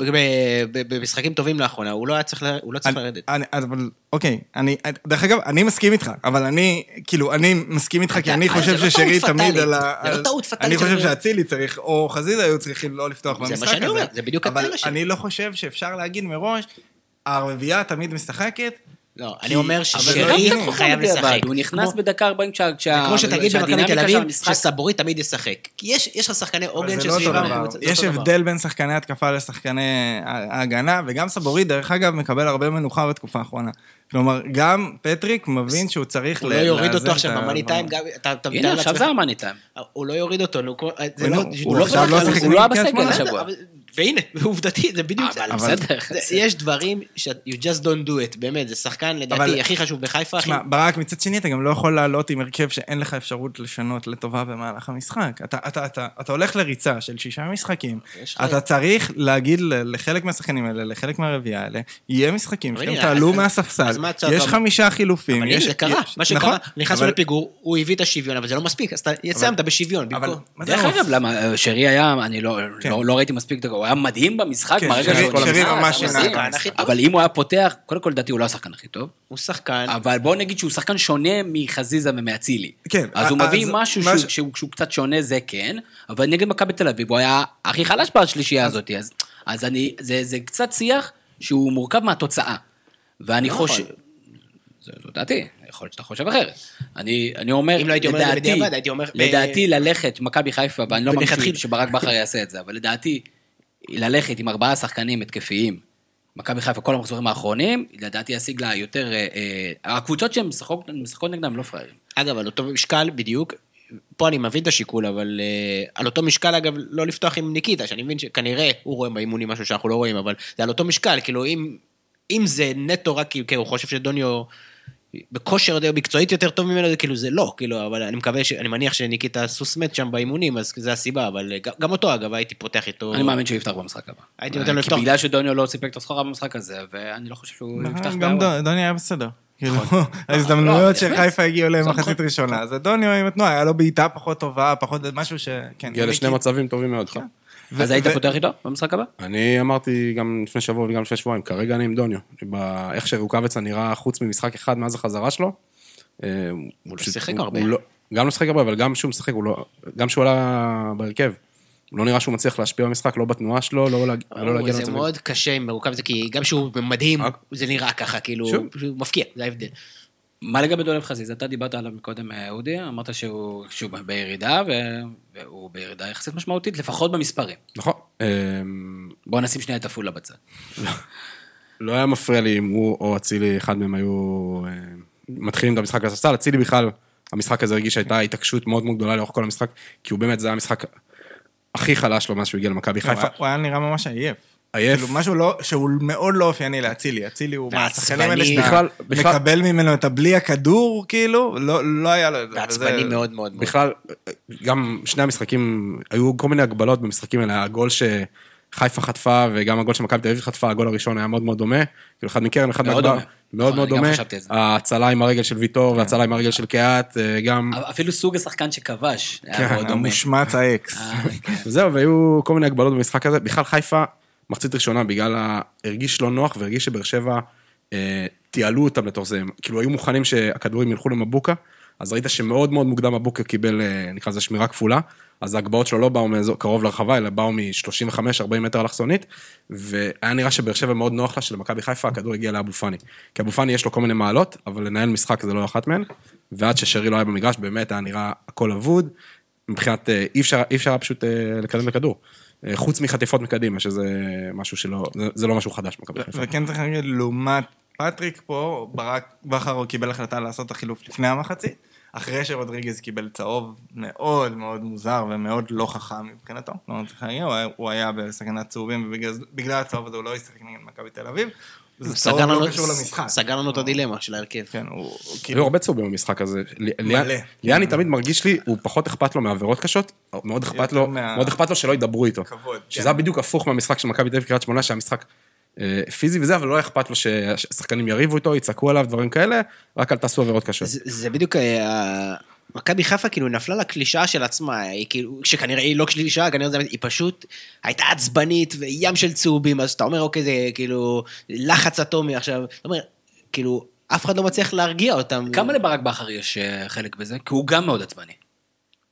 במשחקים טובים לאחרונה, הוא לא היה צריך הוא לא צריך אני- לרדת. אני, אבל, אוקיי, אני, דרך אגב, אני מסכים איתך, אבל אני, כאילו, אני מסכים איתך, כי אני חושב לא ששרי תמיד. על ה... זה לא טעות פטאלית אני חושב שאצילי צריך, או חזיזה היו צריכים לא לפתוח זה מה במשחק הזה. שאני אומר, זה בדיוק אבל הטענה שלי. אני לא חושב שאפשר להגיד מראש, הרביעייה תמיד משחקת, לא, כי- אני אומר אבל ששרי חייב לשחק. הוא נכנס כמו- בדקה 40 כשה... כמו שתגיד במכבי תל של אביב, שסבורית תמיד ישחק. כי יש יש לך שחקני עוגן לא אותו שסביבם. זה יש. הבדל בין שחקני התקפה לשחקני ההגנה, וגם סבורי, דרך אגב, מקבל הרבה מנוחה בתקופה האחרונה. כלומר, גם פטריק מבין שהוא צריך הוא לא יוריד לאזן אותו עכשיו את במאני. טיים, גם- אתה אתה הנה, מתאר עכשיו לעצמך- זה המאני טיים. הוא לא יוריד אותו, נו, זה לא... לא- הוא לא לא לא בסגל. השבוע. אבל- והנה, עובדתית, זה בדיוק זה. אבל אבל- בסדר. זה- יש דברים ש- you just don't do it, באמת, זה שחקן לדעתי אבל- הכי חשוב בחיפה. תשמע, ברק, מצד שני, אתה גם לא יכול לעלות עם הרכב שאין לך אפשרות לשנות לטובה במהלך המשחק. אתה, אתה, אתה, אתה הולך לריצה של שישה משחקים, יש לך- אתה צריך להגיד ל- לחלק מהשחקנים האלה, לחלק מהרביעייה האלה, יהיה משחקים אבל שאתם הנה, תעלו אז- מהספסל, אז מה אתה- יש אתה- חמישה חילופים. אבל יש- הנה, זה קרה, יש- מה שקרה, נכון, נכנסנו אבל- לפיגור, הוא הביא את השוויון, אבל זה לא מספיק, אז אתה סיימת בשוויון. אבל... במקום- מה זה דרך לא? אגב, למה, שרי היה, אני לא, כן. לא, לא ראיתי מספיק, הוא היה מדהים במשחק, מהרגע שהוא שרי ממש שינה. אבל אם הוא היה פותח, קודם כל לדעתי הוא לא השחקן הכי טוב, הוא שחקן, אבל בוא נגיד שהוא שחקן שונה מחזיזה ומאצילי. כן, אז הוא מביא משהו מה שהוא, קצת שונה, זה כן, אבל נגד מכבי תל אביב הוא היה הכי חלש בשלישייה הזאת, אז, זה, זה קצת שיח שהוא מורכב מהתוצאה. ואני לא חושב... זו דעתי, יכול להיות שאתה חושב אחרת. אני, אני אומר, אם לא הייתי אומר לדעתי, הייתי אומר ב- לדעתי ללכת, מכבי חיפה, ואני לא מאמין. שברק בכר יעשה את זה, אבל לדעתי, ללכת עם ארבעה שחקנים התקפיים, מכבי חיפה כל המחזורים האחרונים, לדעתי ישיג לה יותר... אה, אה, הקבוצות שהן משחקות נגדם לא פראיירים. אגב, על אותו משקל בדיוק, פה אני מבין את השיקול, אבל uh, על אותו משקל, אגב, לא לפתוח עם ניקיטה, שאני מבין שכנראה הוא רואה באימונים משהו שאנחנו לא רואים, אבל זה על אותו משקל, כאילו, אם, אם זה נטו רק כי הוא חושב שדוניו בכושר די- מקצועית יותר טוב ממנו, זה כאילו זה לא, כאילו, אבל אני מקווה, ש- אני מניח שניקיטה סוס מת שם באימונים, אז זה הסיבה, אבל גם- אותו אגב, הייתי פותח איתו. אני מאמין שהוא יפתח במשחק הבא. הייתי נותן לו כי לפתוח. בגלל שדוניו לא סיפק את הסחורה במשחק הזה, ואני לא חושב שהוא יפתח גם בארבע. דו- דוני היה בסדר. כאילו, ההזדמנויות לא, באמת. שחיפה הגיעו למחצית נכון. ראשונה, זה דוניו עם התנועה, היה לו בעיטה פחות טובה, פחות משהו ש... כן, הגיע לשני מצבים טובים מאוד. ו- אז היית ו- פותח איתו במשחק הבא? אני אמרתי גם לפני שבוע וגם לפני שבועיים, כרגע אני עם דוניו. איך שרוקאביצה נראה חוץ ממשחק אחד מאז החזרה שלו. אה, הוא לא שיחק הרבה. הוא לא- גם לא שיחק הרבה, אבל גם כשהוא משחק, לא... גם כשהוא עלה בהרכב, לא נראה שהוא מצליח להשפיע במשחק, לא בתנועה שלו, לא להג- לא להגיע זה למצבים. מאוד קשה עם מרוכב זה, כי גם שהוא מדהים, רק- זה נראה ככה, כאילו. הוא מפקיע, זה ההבדל. מה לגבי דולב חזיז? אתה דיברת עליו מקודם, אה, אודי, אמרת שהוא שהוא בירידה, ו- והוא בירידה יחסית משמעותית, לפחות במספרים. נכון. אה, בוא נשים שנייה את עפולה בצד. לא היה מפריע לי אם הוא או אצילי, אחד מהם היו אה, מתחילים את המשחק על הספסל. אצילי בכלל, המשחק הזה הרגיש שהייתה התעקשות מאוד מאוד גדולה לאורך כל המשחק, כי הוא באמת, זה היה המשחק הכי חלש לו מאז שהוא הגיע למכבי חיפה. הוא היה נראה ממש עייף. עייף. כאילו משהו לא, שהוא מאוד לא אופייני לאצילי, אצילי הוא מהשחקנים האלה. שאתה בכלל- בכלל- מקבל ממנו את הבלי הכדור, כאילו, לא לא היה לו את זה. ועצבני וזה- מאוד מאוד מאוד. בכלל, גם שני המשחקים, היו כל מיני הגבלות במשחקים האלה, הגול שחיפה חטפה וגם הגול שמכבי תל אביב חטפה, הגול הראשון היה מאוד מאוד דומה, כאילו אחד מקרן, אחד מהגבר, דומה. מאוד נכון, מאוד גם דומה. ההצלה עם הרגל של ויטור וההצלה עם הרגל של קיאט, אה, גם, אפילו סוג השחקן שכבש, היה כן, מאוד דומה. המושמץ האקס. אה, כן. וזהו, והיו כל מיני הגבלות במשחק הזה, בכלל חיפה, מחצית ראשונה, בגלל. הרגיש לא נוח והרגיש שבאר שבע אה, תיעלו אותם לתוך זה, כאילו היו מוכנים שהכדורים ילכו למבוקה, אז ראית שמאוד מאוד מוקדם מבוקה קיבל, אה, נקרא לזה שמירה כפולה, אז ההגבהות שלו לא באו מאזור, קרוב לרחבה, אלא באו מ-35-40 מטר אלכסונית, והיה נראה שבאר שבע מאוד נוח לה שלמכבי חיפה הכדור הגיע לאבו פאני. כי אבו פאני יש לו כל מיני מעלות, אבל לנהל משחק זה לא אחת מהן, ועד ששרי לא היה במגרש, באמת היה נראה הכל אבוד, מבחינת, אה, אי אפשר, אי אפשר פשוט אה, לקדם לכדור. אה, חוץ מחטיפות מקדימה, שזה משהו שלא, זה, לא משהו חדש במכבי חיפה. וכן צריך להגיד, לעומת פטריק פה, ברק בכר קיבל החלטה לעשות את החילוף לפני המחצית, אחרי שרודריגז קיבל צהוב מאוד מאוד מוזר ומאוד לא חכם מבחינתו. לא צריך להגיד, הוא היה- הוא היה בסכנת צהובים, ובגלל הצהוב הזה הוא לא ישחק נגד מכבי תל אביב. סגר לא לנו-. סגר לנו את הדילמה של ההרכב. כן, הוא הוא היו כאילו... הרבה צהובים במשחק הזה. ליאני תמיד מרגיש לי, הוא פחות אכפת לו מעבירות קשות, מאוד אכפת לו, מה- מאוד אכפת לו שלא ידברו איתו. כבוד, שזה כן. היה בדיוק הפוך מהמשחק של מכבי תל אביב קריית שמונה, שהמשחק אה, פיזי וזה, אבל לא אכפת לו שהשחקנים יריבו איתו, יצעקו עליו, דברים כאלה, רק אל תעשו עבירות קשות. זה, זה בדיוק, אה, מכבי חיפה כאילו נפלה לקלישאה של עצמה, היא כאילו, שכנראה היא לא קלישאה, כנראה זה, היא פשוט הייתה עצבנית וים של צהובים, אז אתה אומר, אוקיי, זה כאילו לחץ אטומי עכשיו, אתה אומר, כאילו, אף אחד לא מצליח להרגיע אותם. כמה לברק בכר יש אה, חלק בזה? כי הוא גם מאוד עצבני.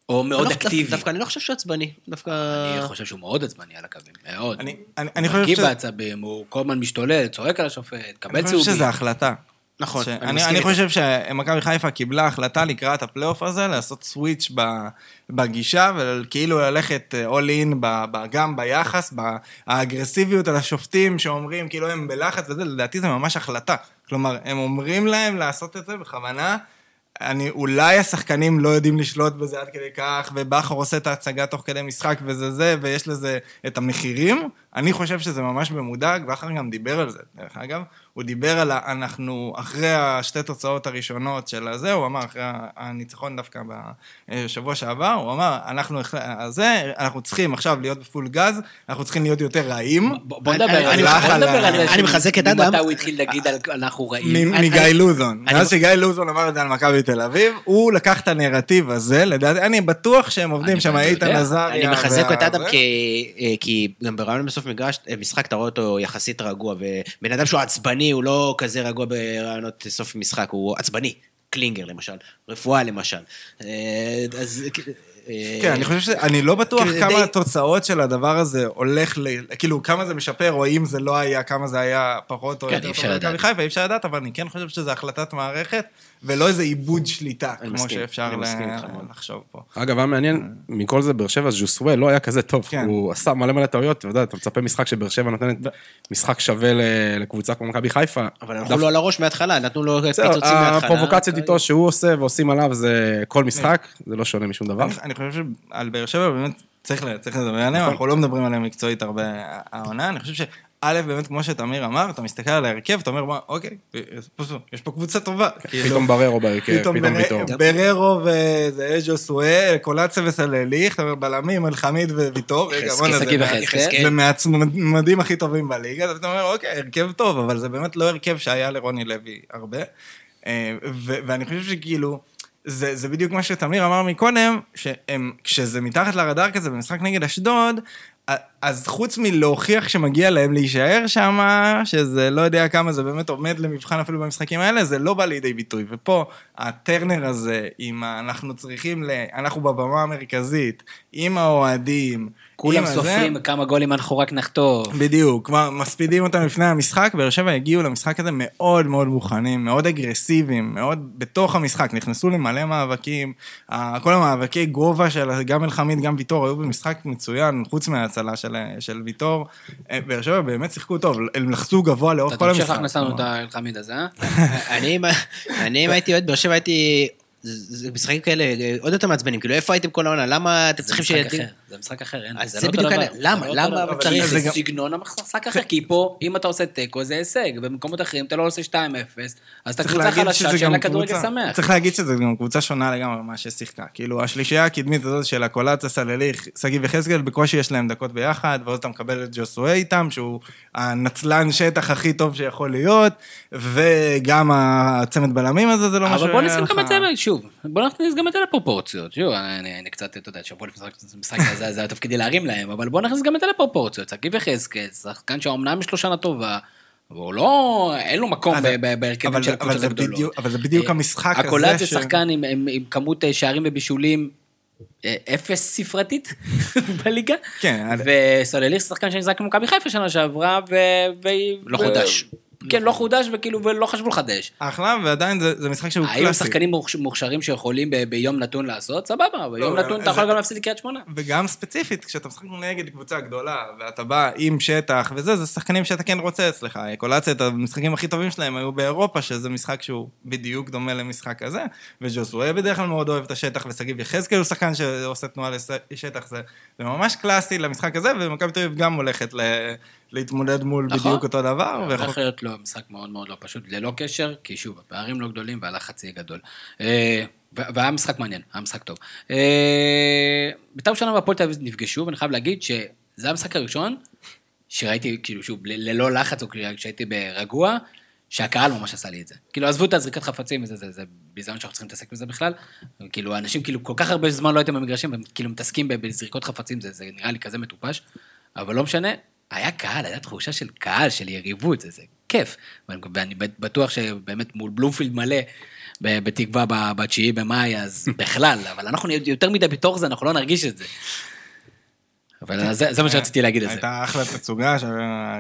או אני מאוד לא- אקטיבי. דווקא אני לא חושב שהוא עצבני, דווקא... אני חושב שהוא מאוד עצבני על הקווים, מאוד. אני- אני- אני הוא חושב מגיב ש- בעצבים, הוא כל הזמן משתולל, צועק על השופט, קבל אני חושב צהובים. שזה החלטה. נכון, ש- אני אני. חושב שמכבי חיפה קיבלה החלטה לקראת הפלייאוף הזה, לעשות סוויץ' בגישה, וכאילו ללכת אול אין גם ביחס, באגרסיביות על השופטים שאומרים כאילו הם בלחץ וזה, לדעתי זה ממש החלטה. כלומר, הם אומרים להם לעשות את זה בכוונה. אני, אולי השחקנים לא יודעים לשלוט בזה עד כדי כך, ובכר עושה את ההצגה תוך כדי משחק וזה זה, ויש לזה את המחירים. אני חושב שזה ממש במודע, בכר גם דיבר על זה, דרך אגב. הוא דיבר על, ה- אנחנו, אחרי השתי תוצאות הראשונות של הזה, הוא אמר, אחרי הניצחון דווקא בשבוע שעבר, הוא אמר, אנחנו, זה, אנחנו צריכים עכשיו להיות בפול גז, אנחנו צריכים להיות יותר רעים. בוא נדבר על אני- זה, אני- מחזק את ממתי אדם. הוא התחיל להגיד על אנחנו רעים. מגיא לוזון. מאז שגיא לוזון אמר את זה על מכבי תל אביב, הוא לקח את הנרטיב הזה, לדעתי, אני בטוח שהם עובדים שם. איתן עזריה. אני מחזק את אדם. כי, אה, כי גם ברעיון בסוף מגרש, אה, משחק אתה רואה אותו יחסית רגוע, ובן אדם שהוא עצבני, הוא לא כזה רגוע ברעיונות סוף משחק, הוא עצבני. קלינגר למשל, רפואה למשל. אה, אז... אה, כן, אני חושב ש... אני לא בטוח כמה די- התוצאות של הדבר הזה הולך ל... כאילו, כמה זה משפר, או אם זה לא היה, כמה זה היה פחות או כן, יותר אי טוב אפשר למכבי לדעת. חיפה, אי אפשר לדעת, אבל אני כן חושב שזו החלטת מערכת, ולא איזה עיבוד שליטה, כמו מסכים, שאפשר ל-. לחשוב פה. אגב, היה מעניין, מכל זה באר שבע, ז'וסווה לא היה כזה טוב. כן. הוא עשה מלא מלא טעויות, אתה יודע, אתה מצפה משחק שבאר שבע נותנת משחק שווה לקבוצה כמו מכבי חיפה. אבל דווקא- לו על הראש מההתחלה, נתנו לו פיצוצים מההתחלה. הפרובוקציות איתו שהוא עושה ועושים עליו זה כל משחק, זה לא שונה משום דבר. אני חושב שעל באר שבע באמת צריך, צריך לדבר עליהם, נכון. אנחנו לא מדברים עליהם מקצועית הרבה העונה, אני חושב א', באמת, כמו שתמיר אמר, אתה מסתכל על ההרכב, אתה אומר, "מה, אוקיי, יש פה- יש פה קבוצה טובה. כאילו, פתאום בררו בהרכב, פתאום פתאום. בררו וזה ז'וסואל, קולציה וסלליך, אתה אומר, בלמים, אלחמיד וויטור, רגע, בוא'נה, זה מהצמדים הכי טובים בליגה, אתה אומר, אוקיי, הרכב טוב, אבל זה באמת לא הרכב שהיה לרוני לוי הרבה. אה, ואני חושב שכאילו, זה, זה בדיוק מה שתמיר אמר מקודם, שהם, כשזה מתחת לרדאר כזה במשחק נגד אשדוד, אז חוץ מלהוכיח שמגיע להם להישאר שם, שזה לא יודע כמה זה באמת עומד למבחן אפילו במשחקים האלה, זה לא בא לידי ביטוי. ופה, הטרנר הזה, ה... אנחנו צריכים ל... אנחנו בבמה המרכזית, עם האוהדים, כולם סופרים כמה גולים אנחנו רק נחטוף. בדיוק, כלומר, מספידים אותם לפני המשחק, באר שבע הגיעו למשחק הזה מאוד מאוד מוכנים, מאוד אגרסיביים, מאוד בתוך המשחק, נכנסו למלא מאבקים, כל המאבקי גובה של גם אלחמיד, גם ויטור, היו במשחק מצוין, חוץ מההצלה של, של ויטור, אה, באר שבע באמת שיחקו טוב, הם לחצו גבוה לאורך אתה כל תמשיך המשחק. להכניס לנו את. האלחמיד הזה, אה? אני, אם- אני אם הייתי אוהד באר שבע הייתי... זה משחקים כאלה אה, עוד יותר מעצבנים, כאילו איפה הייתם כל העונה? למה אתם זה צריכים. אחר, זה משחק אחר, אין, אז זה זה לא אותו בדיוק דבר. העניין. למה? לא למה צריך זה גם- סגנון המשחק אחר, כי פה, אם אתה עושה תיקו זה הישג, במקומות אחרים אתה לא עושה 2-0, אז אתה קבוצה חלשה שאין לה כדורגל שמח. צריך להגיד שזה גם קבוצה שונה לגמרי ממה ששיחקה. כאילו, השלישייה הקדמית הזאת של הקולציה, סלליך, שגיב יחזקאל, בקושי יש להם דקות ביחד, ואז אתה מקבל את ג'וסואי איתם, שהוא הנצלן שטח הכי טוב שיכול להיות, וגם הצמד בלמים הזה, זה לא משהו... אבל בוא נשים גם את זה, שוב, בוא נכניס גם את זה לפרופורציות. שוב, אני קצת, אתה יודע, שבוע לפני המשחק זה היה תפקידי להרים להם, אבל בוא נכניס גם את זה לפרופורציות. שגיב יחזקאל, שחקן שאומנם יש לו שנה טובה, והוא לא, אין לו מקום ב- בהרכבים אבל של זה- הקבוצות זה הגדולות. אבל זה בדיוק אה, המשחק הזה הקולט זה שחקן עם- עם עם כמות אה, שערים ובישולים אה, אפס ספרתית בליגה. כן, אז- וסולליך שחקן שנזרק למכבי חיפה שנה שעברה, ו... לא חודש. כן, לא חודש, וכאילו, ולא חשבו לחדש. אחלה, ועדיין זה זה משחק שהוא האם קלאסי. שחקנים מוכש- מוכשרים שיכולים ב- ביום נתון לעשות? סבבה, ביום לא, נתון אתה יכול גם להפסיד לקריית שמונה. וגם ספציפית, כשאתה משחק נגד קבוצה גדולה, ואתה בא עם שטח וזה, זה שחקנים שאתה כן רוצה אצלך. קולציה, את המשחקים הכי טובים שלהם היו באירופה, שזה משחק שהוא בדיוק דומה למשחק הזה, וג'וסווה בדרך כלל מאוד אוהב את השטח, ושגיב יחזקאל הוא שחקן שעושה תנועה לשטח, זה, זה ממש קלאסי למשחק הזה, ומכבי תל אביב גם הולכת ל, להתמודד מול נכון. בדיוק אותו דבר. ויכול- הולך להיות לו משחק מאוד מאוד לא פשוט, ללא קשר, כי שוב, הפערים לא גדולים והלחץ יהיה גדול. אה, והיה משחק מעניין, היה משחק טוב. בית"ר ירושלים והפועל תל אביב נפגשו, ואני חייב להגיד שזה המשחק הראשון שראיתי, כאילו, שוב, ללא לחץ, או כאילו, כשהייתי ברגוע, שהקהל ממש עשה לי את זה. כאילו, עזבו את הזריקת חפצים וזה, זה, זה ביזיון שאנחנו צריכים להתעסק בזה בכלל. כאילו, אנשים, כאילו, כל כך הרבה זמן לא הייתם במגרשים, והם כאילו מתעסקים בזריקות חפצים, זה, זה נראה לי כזה מטופש. אבל לא משנה, היה קהל, הייתה תחושה של קהל, של יריבות, זה, זה כיף. ואני, ואני בטוח שבאמת מול בלומפילד מלא, בתקווה ב- בתשיעי במאי, אז בכלל, אבל אנחנו יותר מדי בתוך זה, אנחנו לא נרגיש את זה. אבל זה, זה מה שרציתי להגיד על זה. הייתה אחלה תצוגה,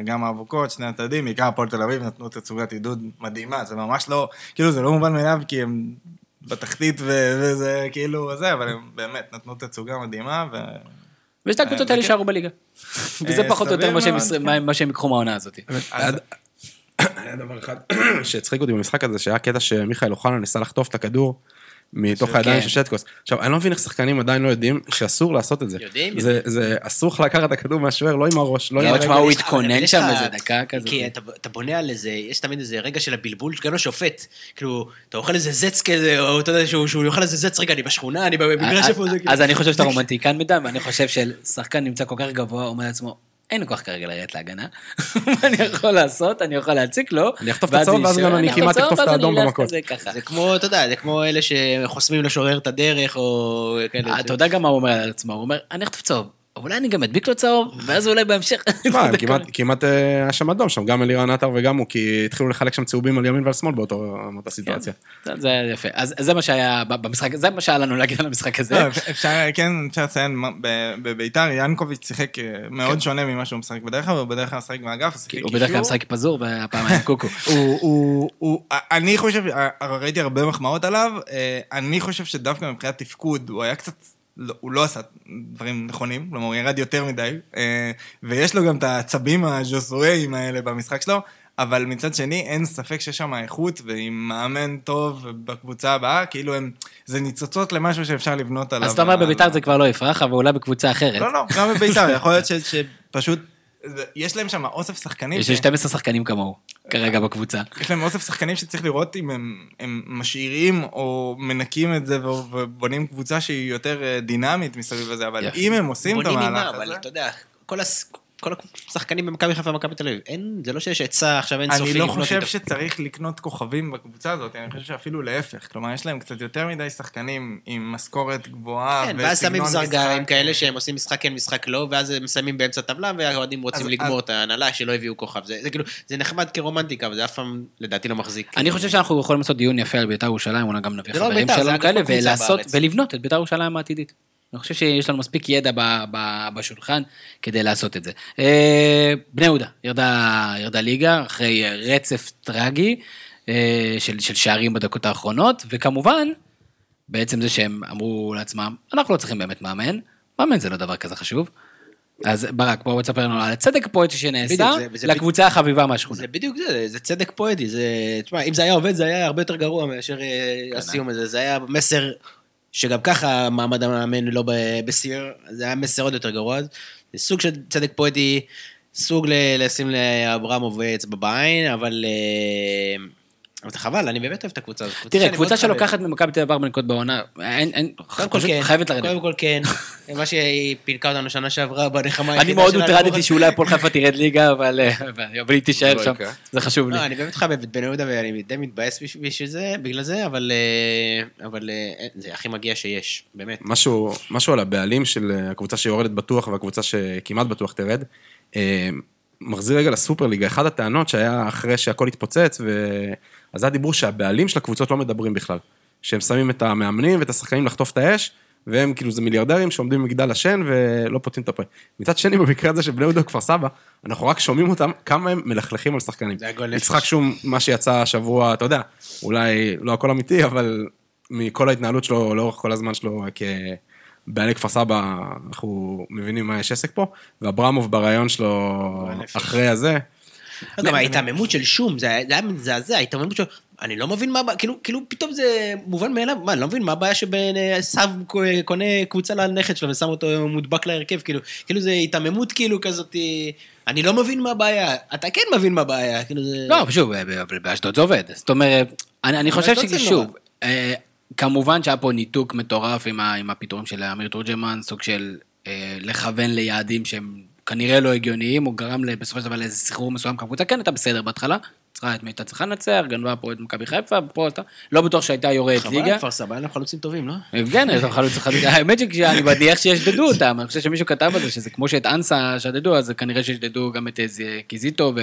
גם האבוקות, שני הצדדים, בעיקר הפועל תל אביב נתנו תצוגת עידוד מדהימה, זה ממש לא, כאילו זה לא מובן מאליו כי הם בתחתית ו- וזה כאילו זה, אבל הם באמת נתנו תצוגה מדהימה, ו... ושתי הקבוצות האלה וכן. יישארו בליגה. וזה אה, פחות או יותר מה שהם כן. מה- שהם ייקחו מהעונה הזאת. אז- היה דבר אחד שהצחיק אותי במשחק הזה, שהיה קטע שמיכאל אוחנה ניסה לחטוף את הכדור מתוך כן. הידיים של שטקוס. עכשיו, אני לא מבין איך שחקנים עדיין לא יודעים שאסור לעשות את זה. יודעים, זה- זה אסור לך לקחת את הכדור מהשוער, לא עם הראש, לא עם לא, הרגל. תשמע, הוא התכונן שם איזה דקה כזאת. כי אתה, אתה בונה על איזה, יש תמיד איזה רגע של הבלבול, גם לשופט. כאילו, אתה אוכל איזה זץ כזה, או אתה יודע שהוא, שהוא יאכל איזה זץ, רגע, אני בשכונה, אני במגרש איפה זה, כאילו. אז אני חושב שאתה רומנטיקן מדי, ואני חושב ששחקן נמצא כל כך גבוה, אומר לעצמו, אין לי כוח כרגע לרדת להגנה, מה אני יכול לעשות? אני יכול להציק לו. אני אחטוף את הצהוב, ואז גם אני כמעט אחטוף את האדום במכות. זה כמו, אתה יודע, זה כמו אלה שחוסמים לשורר את הדרך, או כאלה. אה, אתה יודע גם מה הוא אומר על עצמו, הוא אומר, אני אחטוף צהוב, אולי אני גם אדביק לו צהוב, ואז אולי בהמשך... מה, הם כמעט- כמעט אה, היה שם אדום שם, גם אלירן עטר וגם הוא, כי התחילו לחלק שם צהובים על ימין ועל שמאל באותו- באותה סיטואציה. זה- זה יפה. אז זה מה שהיה במשחק, זה מה שהיה לנו להגיד על המשחק הזה. לא, אפשר, כן, אפשר לציין, בביתר ינקוביץ' שיחק אה, מאוד שונה ממה שהוא משחק בדרך כלל, הוא בדרך כלל משחק הוא שיחק כן. הוא בדרך כלל קישור. משחק פזור, והפעם היה קוקו. אני חושב, אה, ראיתי הרבה מחמאות עליו, אני חושב שדווקא מבחינת תפקוד, הוא היה קצת, לא, הוא לא עשה דברים נכונים, כלומר, הוא ירד יותר מדי, אה, ויש לו גם את העצבים הז'וסואיים האלה במשחק שלו, אבל מצד שני, אין ספק שיש שם איכות, ועם מאמן טוב בקבוצה הבאה, כאילו הם, זה ניצוצות למשהו שאפשר לבנות עליו. אז אתה אומר בביתר זה כבר לא יפרח, אבל אולי בקבוצה אחרת. לא, לא, גם בביתר, יכול להיות ש- שפשוט יש להם שם אוסף שחקנים. יש ש- לי 12 שחקנים כמוהו, כרגע בקבוצה. יש להם אוסף שחקנים שצריך לראות אם הם, הם משאירים או מנקים את זה ובונים קבוצה שהיא יותר אה, דינמית מסביב לזה, אבל יפה. אם הם עושים את בונים המהלך ממה, אבל הזה... אתה יודע, כל הס- כל השחקנים במכבי חיפה ומכבי תל אביב, אין, זה לא שיש היצע עכשיו אינסופי אני לא חושב. שצריך לקנות כוכבים בקבוצה הזאת, אני חושב שאפילו להפך. כלומר, יש להם קצת יותר מדי שחקנים עם משכורת גבוהה כן, ואז שמים זרגרים. כאלה שהם עושים משחק כן, משחק לא, ואז הם מסיימים באמצע טבלה, והאוהדים רוצים אז- לגמור אז- את ההנהלה שלא הביאו כוכב. זה זה כאילו, זה נחמד כרומנטיקה, אבל זה אף פעם, לדעתי, לא מחזיק. אני חושב שאנחנו יכולים לעשות דיון יפה על בית"ר ירושלים, אולי גם נביא זה לא חברים בית"ר, זה שלנו כאלה. ולבנות את בית"ר ירושלים העתידית. אני חושב שיש לנו מספיק ידע ב- ב- בשולחן כדי לעשות את זה. אה, בני יהודה, ירדה, ירדה ליגה אחרי רצף טרגי אה, של, של שערים בדקות האחרונות, וכמובן, בעצם זה שהם אמרו לעצמם, אנחנו לא צריכים באמת מאמן, מאמן זה לא דבר כזה חשוב. אז ברק, בוא תספר לנו על הצדק הפואטי שנעשה בדיוק, זה- וזה לקבוצה החביבה מהשכונה. זה בדיוק זה, זה צדק פואטי, זה... תשמע, אם זה היה עובד, זה היה הרבה יותר גרוע מאשר אה, הסיום הזה. זה היה מסר שגם ככה מעמד המאמן לא ב- בסיר, זה היה מסר עוד יותר גרוע. זה סוג של צדק פואטי, סוג לשים לאברמוב אצבע בעין, אבל... אה, אבל זה חבל, אני באמת אוהב את הקבוצה הזאת. תראה, קבוצה מאוד. שלוקחת ממכבי תל אביב ארבע נקודות בעונה, אין, אין, פשוט כן, חייבת לרדת. קודם כל כן, מה שהיא פינקה אותנו שנה שעברה בנחמה אני היחידה מאוד שלה, הוטרדתי. שאולי הפועל חיפה תרד ליגה, אבל אה, אבל היא תישאר לא שם. זה חשוב לי. לא, אני באמת מחבב את בן יהודה ואני די מתבאס בש- בשביל זה, בגלל זה, אבל, אה, אבל אה, זה הכי מגיע שיש, באמת. משהו, על הבעלים של הקבוצה שיורדת בטוח והקבוצה שכמעט בטוח תרד. מחזיר רגע לסופר ליגה, אחת הטענות שהיה אחרי שהכל התפוצץ, ו... אז היה דיבור שהבעלים של הקבוצות לא מדברים בכלל. שהם שמים את המאמנים ואת השחקנים לחטוף את האש, והם כאילו זה מיליארדרים שעומדים במגדל השן ולא פותחים את הפה. מצד שני, במקרה הזה של בני יהודה וכפר סבא, אנחנו רק שומעים אותם כמה הם מלכלכים על שחקנים. זה הגועל נפש. יצחק שום, מה שיצא השבוע, אתה יודע, אולי לא הכל אמיתי, אבל מכל ההתנהלות שלו, לאורך כל הזמן שלו כבעלי כפר סבא, אנחנו מבינים מה יש עסק פה, ואברמוב ברעיון שלו. אחרי הזה, גם ההיתממות של שום, זה היה מזעזע, ההיתממות שלו, אני לא מבין מה כאילו, כאילו פתאום זה מובן מאליו, מה, אני לא מבין מה הבעיה שסב קונה קבוצה לנכד שלו ושם אותו מודבק להרכב, כאילו, כאילו זה היתממות כאילו כזאת, אני לא מבין מה הבעיה, אתה כן מבין מה הבעיה, כאילו זה... לא, שוב, אה, אבל באשדוד זה עובד. זאת אומרת, אני אני חושב ששוב. אה, כמובן שהיה פה ניתוק מטורף עם ה- עם הפיטורים של אמיר תורג'מן, סוג של אה, לכוון ליעדים שהם כנראה לא הגיוניים, הוא גרם בסופו של דבר לאיזה סחרור מסוים, כי הקבוצה כן הייתה בסדר בהתחלה, צריכה את מי הייתה צריכה לנצח, גנבה פה את מכבי חיפה, פה הייתה, לא בטוח שהייתה יורדת חבל ליגה. על כפר סבא, היה להם חלוצים טובים, לא? כן, יש לו חלוץ אחד, האמת שאני מניח שישדדו אותם, אני חושב שמישהו כתב על זה, שזה כמו שאת אנסה שדדו, אז כנראה שישדדו גם את איזה קיזיטו,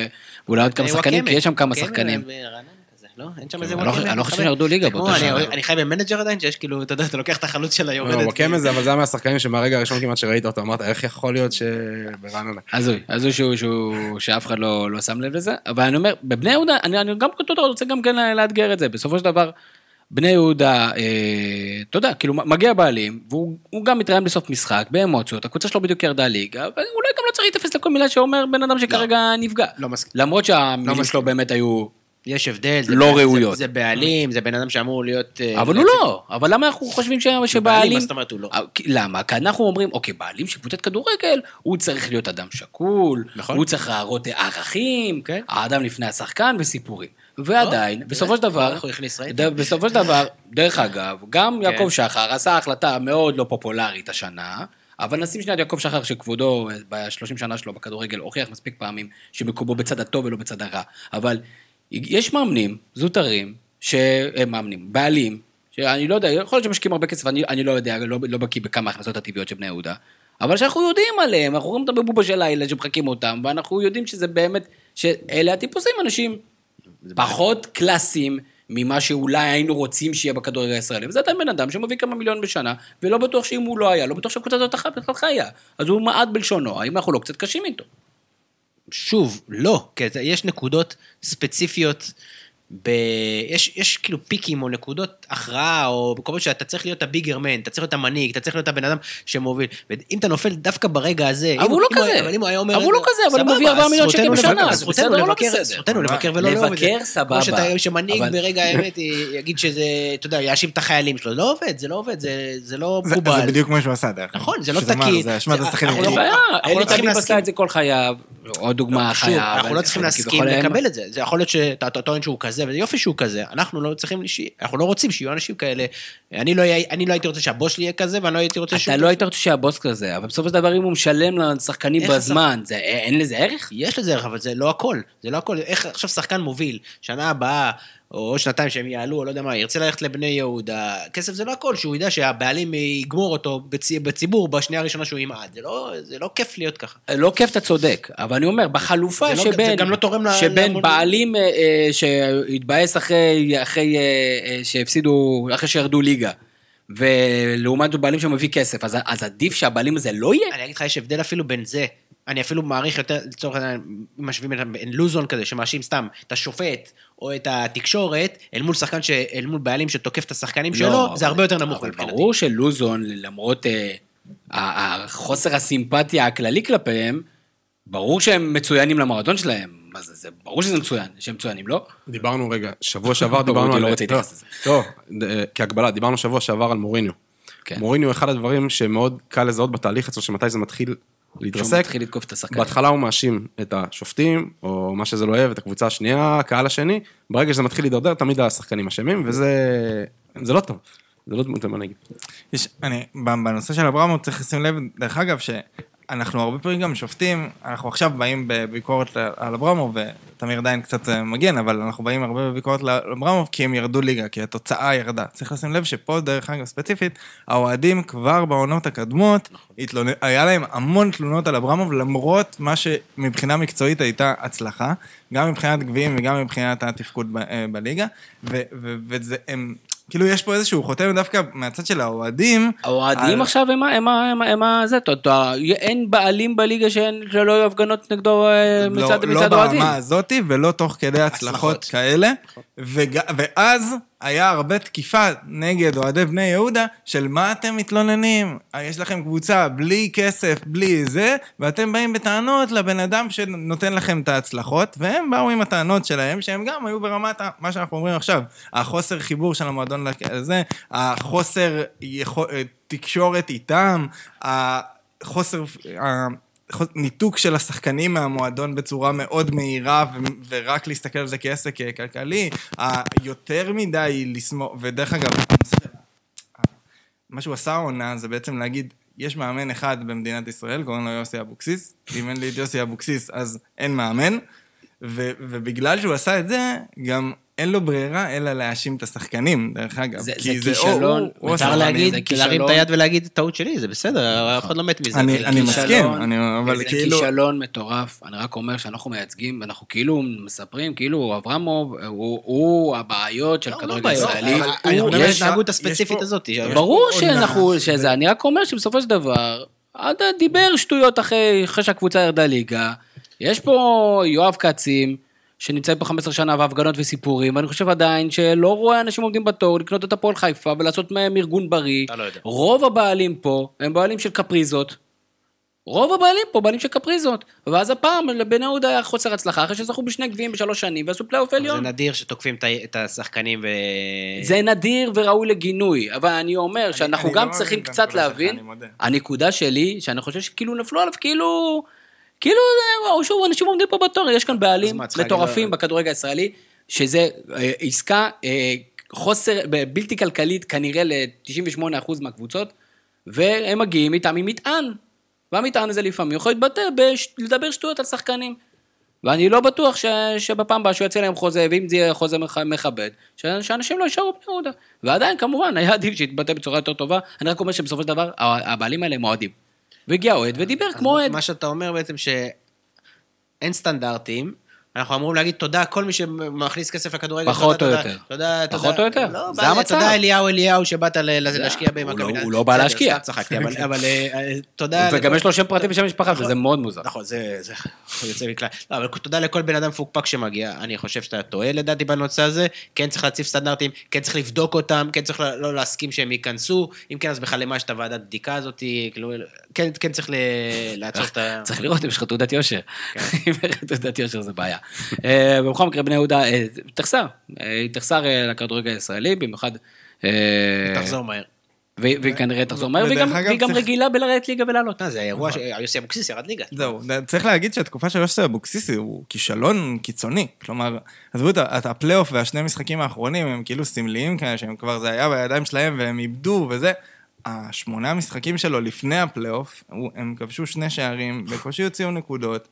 ואולי עוד כמה אה, שחקנים. כי יש שם כמה שחקנים. ברעננה לא? אין שם איזה אני לא- וואקמה? אני לא חושב מתחבא. שירדו ליגה אני- שנה. אני חי במנג'ר עדיין, שיש כאילו, אתה יודע, אתה לוקח את החלוץ של היורדת. לא, כאילו. וואקמה זה, אבל זה היה מהשחקנים שמהרגע הראשון כמעט שראית אותו, אמרת, איך יכול להיות שברעננה? הזוי, הזוי שהוא, שהוא, שאף אחד לא, לא שם לב לזה, אבל אני אומר, בבני יהודה, אני, אני גם רוצה גם כן לאתגר את זה, בסופו של דבר, בני יהודה, אה, אתה יודע, כאילו מגיע בעלים, והוא הוא גם מתראיין בסוף משחק, באמוציות, הקבוצה שלו בדיוק ירדה ליגה, ואולי גם לא צריך להתאפס לכל מילה שאומר בן אדם שכרגע נפגע. לא מסכים. למרות שהמילים מסכים. שלו באמת היו... יש הבדל. זה לא זה- ראויות. זה בעלים, זה בן אדם שאמור להיות... אה, אבל הוא לא, אבל למה אנחנו חושבים בעלים, שבעלים... מה זאת אומרת הוא לא? אה, למה? כי אנחנו אומרים, אוקיי, בעלים של קבוצת כדורגל, הוא צריך להיות אדם שקול, נכון. הוא צריך להראות ערכים, כן. האדם לפני השחקן וסיפורים. ועדיין, או, בסופו של דבר, בסופו של דבר, דרך אגב, גם כן. יעקב שחר עשה החלטה מאוד לא פופולרית השנה, אבל נשים שנייה את יעקב שחר שכבודו ב-30 שנה שלו בכדורגל הוכיח מספיק פעמים שמקובו בצד הטוב ולא בצד הרע. אבל יש מאמנים זוטרים, שהם מאמנים, בעלים, שאני לא יודע, יכול להיות שמשקיעים הרבה כסף, אני, אני לא יודע, לא, לא בקיא בכמה ההכנסות הטבעיות של בני יהודה, אבל שאנחנו יודעים עליהם, אנחנו רואים אותם בבובה של לילה שמחקים אותם, ואנחנו יודעים שזה באמת, שאלה הטיפוסים, אנשים פחות קלאסיים ממה שאולי היינו רוצים שיהיה בכדורגל הישראלי. וזה עדיין בן אדם שמביא כמה מיליון בשנה, ולא בטוח שאם הוא לא היה, לא בטוח שהקבוצה הזאת אחת בכלל חיה. אז הוא מעט בלשונו, האם אנחנו לא קצת קשים איתו? שוב, לא, כי יש נקודות ספציפיות ב... יש, יש כאילו פיקים או נקודות הכרעה, או מקומות שאתה צריך להיות הביגר מן, אתה צריך להיות המנהיג, אתה צריך להיות הבן אדם שמוביל. ואם אתה נופל דווקא ברגע הזה... אבל הוא לא כזה. אבל אם הוא היה אומר... אבל הוא לא כזה, אבל הוא מביא 4 מיליון שקל בשנה, זה זכותנו בסדר לא לבקר- בסדר? זכותנו לבקר ולא לאהוב את זה. לבקר, סבבה. כמו שאתה- שמנהיג ברגע האמת יגיד שזה, אתה יודע, יאשים את החיילים שלו. זה לא עובד, זה לא עובד, זה- לא מקובל. זה בדיוק מה שהוא עשה, דרך אגב. נכון, זה לא תקין. זה אשמת השחקנים. אנחנו אין לא- לא אלי צריכים תמיד להסכים. עשה את זה כל חייו, עוד דוגמה שוב, חייו. אנחנו לא צריכים אבל להסכים לקבל את זה. זה יכול להיות שאתה אתה טוען שהוא כזה, וזה יופי שהוא כזה. אנחנו לא צריכים, אנחנו לא רוצים שיהיו אנשים כאלה. אני לא אני לא הייתי רוצה שהבוס שלי יהיה כזה, ואני לא הייתי רוצה אתה לא היית רוצה שהבוס כזה, אבל בסופו של דבר אם הוא משלם לשחקנים בזמן, זה- אין לזה ערך? יש לזה ערך, אבל זה לא הכל. זה לא הכל. איך עכשיו שחקן מוביל, שנה הבאה, או שנתיים שהם יעלו, או לא יודע מה, ירצה ללכת לבני יהודה, כסף זה לא הכל, שהוא ידע שהבעלים יגמור אותו בצ- בציבור בשנייה הראשונה שהוא ימעד. זה לא, זה לא כיף להיות ככה. לא כיף, אתה צודק, אבל אני אומר, בחלופה לא- שבין... זה גם לא תורם ל- שבין להמון- בעלים אה, אה, שהתבאס אחרי, אחרי אה, אה, שהפסידו, אחרי שירדו ליגה, ולעומת בעלים שמביא כסף, אז, אז עדיף שהבעלים הזה לא יהיה? אני אגיד לך, יש הבדל אפילו בין זה. אני אפילו מעריך יותר, לצורך העניין, אם משווים את לוזון כזה, שמאשים סתם את השופט או את התקשורת, אל מול שחקן, ש... אל מול בעלים שתוקף את השחקנים שלו, לא, זה אבל- הרבה יותר נמוך אבל מבחינתי. ברור שלוזון, למרות אה, החוסר הסימפתיה הכללי כלפיהם, ברור שהם מצוינים למועדון שלהם. מה זה, זה ברור שזה מצוין, שהם מצוינים, לא? דיברנו רגע, שבוע שעבר דיברנו אני על... לא רוצה טוב, להתייחס לזה. טוב, ד- כהקבלה, דיברנו שבוע שעבר על מוריניו. כן. מוריניו, אחד הדברים שמאוד קל לזהות בתהליך אצלו, שמתי זה מתחיל להתרסק. מתחיל לתקוף את השחקנים. בהתחלה הוא מאשים את השופטים, או מה שזה לא יהיה, ואת הקבוצה השנייה, הקהל השני. ברגע שזה מתחיל להידרדר, תמיד השחקנים אשמים, וזה זה לא טוב. זה לא דמות למנהיג. יש, אני, בנושא של אברמוב צריך לשים לב, דרך אגב, שאנחנו הרבה פעמים גם שופטים, אנחנו עכשיו באים בביקורת על אברמוב, ותמיר עדיין קצת אה, מגן, אבל אנחנו באים הרבה בביקורת על אברמוב, כי הם ירדו ליגה, כי התוצאה ירדה. צריך לשים לב שפה, דרך אגב, ספציפית, האוהדים כבר בעונות הקדמות, התלונ... היה להם המון תלונות על אברמוב, למרות מה שמבחינה מקצועית הייתה הצלחה, גם מבחינת גביעים וגם מבחינת התפקוד ב, אה, בליגה, ו- ו-. כאילו יש פה איזשהו חותם דווקא מהצד של האוהדים. האוהדים על- עכשיו הם ה- הם ה- הם ה- הם ה... זה, אתה- אין בעלים בליגה שאין- שלא יהיו הפגנות נגדו אה, מצד לא, מצד לא אוהדים. ברמה הזאתי, ולא תוך כדי הצלחות הצלחות. כאלה. וג... ואז היה הרבה תקיפה נגד אוהדי בני יהודה, של מה אתם מתלוננים? אה, יש לכם קבוצה בלי כסף, בלי זה, ואתם באים בטענות לבן אדם שנותן לכם את ההצלחות, והם באו עם הטענות שלהם, שהם גם היו ברמת מה שאנחנו אומרים עכשיו, החוסר חיבור של המועדון לזה, החוסר יכול... אה, תקשורת איתם, החוסר... ניתוק של השחקנים מהמועדון בצורה מאוד מהירה, ו- ורק להסתכל על זה כעסק אה, כלכלי, היותר מדי לסמוך, ודרך אגב, מה שהוא עשה העונה זה בעצם להגיד, יש מאמן אחד במדינת ישראל, קוראים לו יוסי אבוקסיס, אם אין לי את יוסי אבוקסיס אז אין מאמן, ו- ובגלל שהוא עשה את זה, גם אין לו ברירה אלא להאשים את השחקנים, דרך אגב. זה- כי זה או כישלון, הוא- הוא מותר להגיד, זה כישלון. להרים את היד ולהגיד, טעות שלי, זה בסדר, אף אחד לא מת מזה. אני- זה אני כישלון. מסכים, אני- אבל זה כאילו... כישלון מטורף, אני רק אומר שאנחנו מייצגים, אנחנו כאילו מספרים, כאילו אברמוב הוא- הוא הבעיות של לא, לא הכדורגל בעיות, הישראלי. על יש- ההתנהגות יש הספציפית הזאת. יש ברור שאנחנו, שזה, אני רק אומר שבסופו של דבר, עדה דיבר שטויות אחרי אחרי שהקבוצה ירדה ליגה. יש פה יואב קצים, שנמצאים פה 15 שנה בהפגנות וסיפורים, ואני חושב עדיין שלא רואה אנשים עומדים בתור לקנות את הפועל חיפה ולעשות מהם ארגון בריא. אתה לא יודע. רוב הבעלים פה הם בעלים של קפריזות. רוב הבעלים פה בעלים של קפריזות. ואז הפעם לבני יהודה היה חוסר הצלחה, אחרי שזכו בשני גביעים בשלוש שנים ועשו פלייאוף זה עליון. נדיר שתוקפים את השחקנים ו... זה נדיר וראוי לגינוי, אבל אני אומר שאנחנו אני גם לא צריכים קצת להבין. הנקודה שלי, שאני חושב שכאילו נפלו עליו כאילו, כאילו, שוב, אנשים עומדים פה בתור, יש כאן בעלים מטורפים לו- בכדורגל הישראלי, שזה אה, עסקה אה, חוסר, בלתי כלכלית כנראה ל-98% מהקבוצות, והם מגיעים איתם עם מטען, והמטען הזה לפעמים יכול להתבטא בש- לדבר שטויות על שחקנים. ואני לא בטוח ש, שבפעם הבאה שהוא יוצא להם חוזה, ואם זה יהיה חוזה מכ- מכבד, ש, שאנשים לא יישארו בני יהודה. ועדיין, כמובן, היה עדיף שיתבטא בצורה יותר טובה. אני רק אומר שבסופו של דבר, הבעלים האלה הם אוהדים. והגיע אוהד ודיבר כמו אוהד. מה שאתה אומר בעצם שאין סטנדרטים, אנחנו אמורים להגיד תודה כל מי שמכניס כסף לכדורגל. פחות או תודה, יותר. תודה, תודה. פחות או יותר. לא, זה המצב. תודה אליהו אליהו שבאת להשקיע במכבי. לא- נתניה. הוא לא בא להשקיע. צחקתי, אבל- אבל אה, תודה. וגם יש לו שם פרטי ושם משפחה, וזה מאוד מוזר. נכון, זה זה יוצא מכלל. לא, אבל תודה לכל בן אדם מפוקפק שמגיע. אני חושב שאתה טועה לדעתי בנושא הזה. כן צריך להציב סטנדרטים, כן צריך לבדוק אותם, כן צריך לא לא להסכים שהם ייכנסו. אם כן, אז בכלל למה יש את הוועדת בדיקה הזאת, כאילו, כן כן צריך ל- לעצור את ה... צריך לראות אם יש לך תעודת יושר. אם אין לך תעודת יושר זה בעיה. אה, בכל מקרה, בני יהודה אה, תחסר. היא תחסר אה, לכדורגל הישראלי, במיוחד... תחזור מהר. והיא כנראה תחזור מהר, והיא גם- רגילה בלרדת ליגה ולעלות. זה האירוע שיוסי אבוקסיס ירד ליגה. זהו, צריך להגיד שהתקופה של יוסי אבוקסיס הוא כישלון קיצוני. כלומר, עזבו את הפלייאוף והשני משחקים האחרונים, הם כאילו סמליים כאלה, שהם כבר, זה היה בידיים שלהם והם איבדו וזה. השמונה משחקים שלו לפני הפלייאוף, הם כבשו שני שערים, בקושי הוציאו נקודות.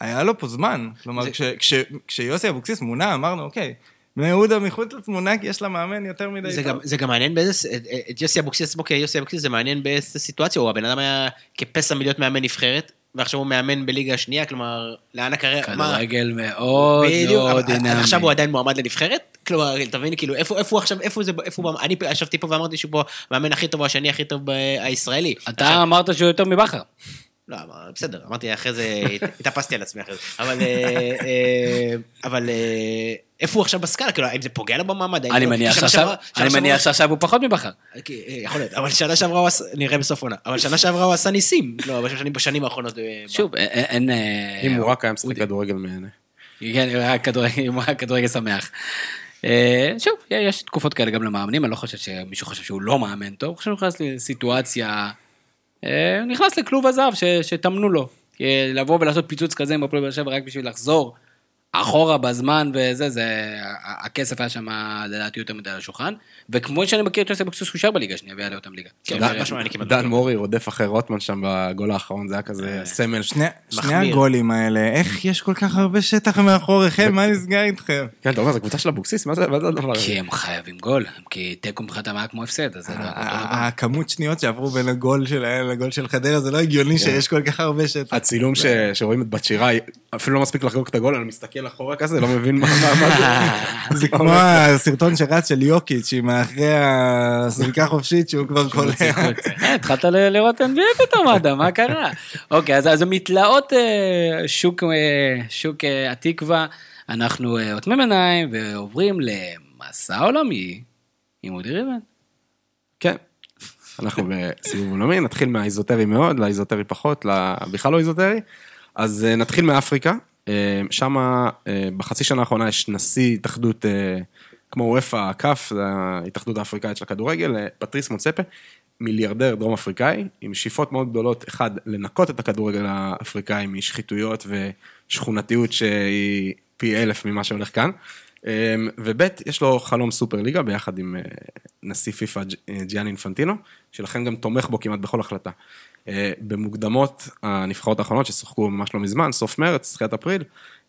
היה לו פה זמן. כלומר, זה- כש- כש- כשיוסי אבוקסיס מונה, אמרנו, אוקיי, בני יהודה מחוץ לתמונה, כי יש לה מאמן יותר מדי זה טוב. גם, זה גם מעניין באיזה, את- את יוסי אבוקסיס עצמו כיוסי אבוקסיס, זה מעניין באיזה סיטואציה, הוא הבן אדם היה כפסע מלהיות מאמן נבחרת, ועכשיו הוא מאמן בליגה השנייה, כלומר, לאן הקריירה, כדורגל מאוד מאוד אבל דינמי. עכשיו הוא עדיין מועמד לנבחרת? כלומר, אתה מבין, כאילו, איפה איפה הוא עכשיו, איפה זה, איפה הוא, אני ישבתי פה ואמרתי שהוא פה המאמן הכי טוב, או השני הכי טוב הישראלי. אתה אמרת שהוא יותר מבכר. לא, בסדר, אמרתי אחרי זה, התאפסתי על עצמי אחרי זה. אבל, אה, אה, אבל אה, איפה הוא עכשיו בסקאלה? כאילו, האם זה פוגע לו במעמד? אני? מניח שעכשיו אני מניח שעכשיו הוא פחות מבכר. יכול להיות, אבל שנה שעברה הוא עשה, נראה בסוף עונה, אבל שנה שעברה הוא עשה ניסים, לא, בשנים, בשנים האחרונות. שוב, אין... אם הוא רק היה משחק כדורגל מהנה. כן, כדורגל- הוא היה כדורגל שמח. אה, שוב, יש תקופות כאלה גם למאמנים, אני לא חושב שמישהו חושב שהוא לא מאמן טוב, אני חושב שהוא נכנס לסיטואציה, אה, נכנס לכלוב הזהב שטמנו לו. לבוא ולעשות פיצוץ כזה עם הפועל באר שבע רק בשביל לחזור אחורה בזמן וזה, זה, הכסף היה שם לדעתי יותר מדי על השולחן, וכמו שאני מכיר את יוסי אבוקסיס, הוא יישאר בליגה השנייה ויעלה אותם ליגה. כן, אני כמעט... דן מורי רודף אחרי רוטמן שם בגול האחרון, זה היה כזה סמל. שני. הגולים האלה, איך יש כל כך הרבה שטח מאחוריכם, מה נסגר איתכם? כן, אתה אומר, זו קבוצה של אבוקסיס? מה זה מה זה הדבר הזה? כי הם חייבים גול, כי תיקו מבחינתם היה כמו הפסד, אז זה לא... ה- הכמות שניות שעברו בין הגול שלהם לגול של חדרה, זה לא הגיוני שיש כל כך הרבה שטח. הצילום שרואים את בת שיראי, אפילו לא מספיק לחגוג את הגול, אני מסתכל אחורה כזה, לא מבין מה זה. זה כמו הסרטון שרץ של יוקיץ', עם אחרי הסריקה החופשית שהוא כבר קולע. אה, התחלת ל- לראות NBA פתאום, אדם, מה קרה? אוקיי, אז אז מתלאות אה, שוק, אה, שוק התקווה, אנחנו אוטמים עיניים ועוברים למסע עולמי עם אודי ריבן. כן. אנחנו בסיבוב עולמי, נתחיל מהאיזוטרי מאוד, לאיזוטרי פחות, בכלל לא איזוטרי. אז נתחיל מאפריקה, שם בחצי שנה האחרונה יש נשיא התאחדות, אה, כמו אופ"א זה ההתאחדות האפריקאית של הכדורגל, אה, פטריס מוצפה, מיליארדר דרום אפריקאי, עם שאיפות מאוד גדולות, אחד, לנקות את הכדורגל האפריקאי משחיתויות ושכונתיות שהיא פי אלף ממה שהולך כאן. אה, וב' יש לו חלום סופר ליגה ביחד עם אה, נשיא פיפ"א ג'- אה, ג'יאני אינפנטינו, שלכן גם תומך בו כמעט בכל החלטה. אה, במוקדמות הנבחרות האחרונות ששוחקו ממש לא מזמן, סוף מרץ, תחילת אפריל,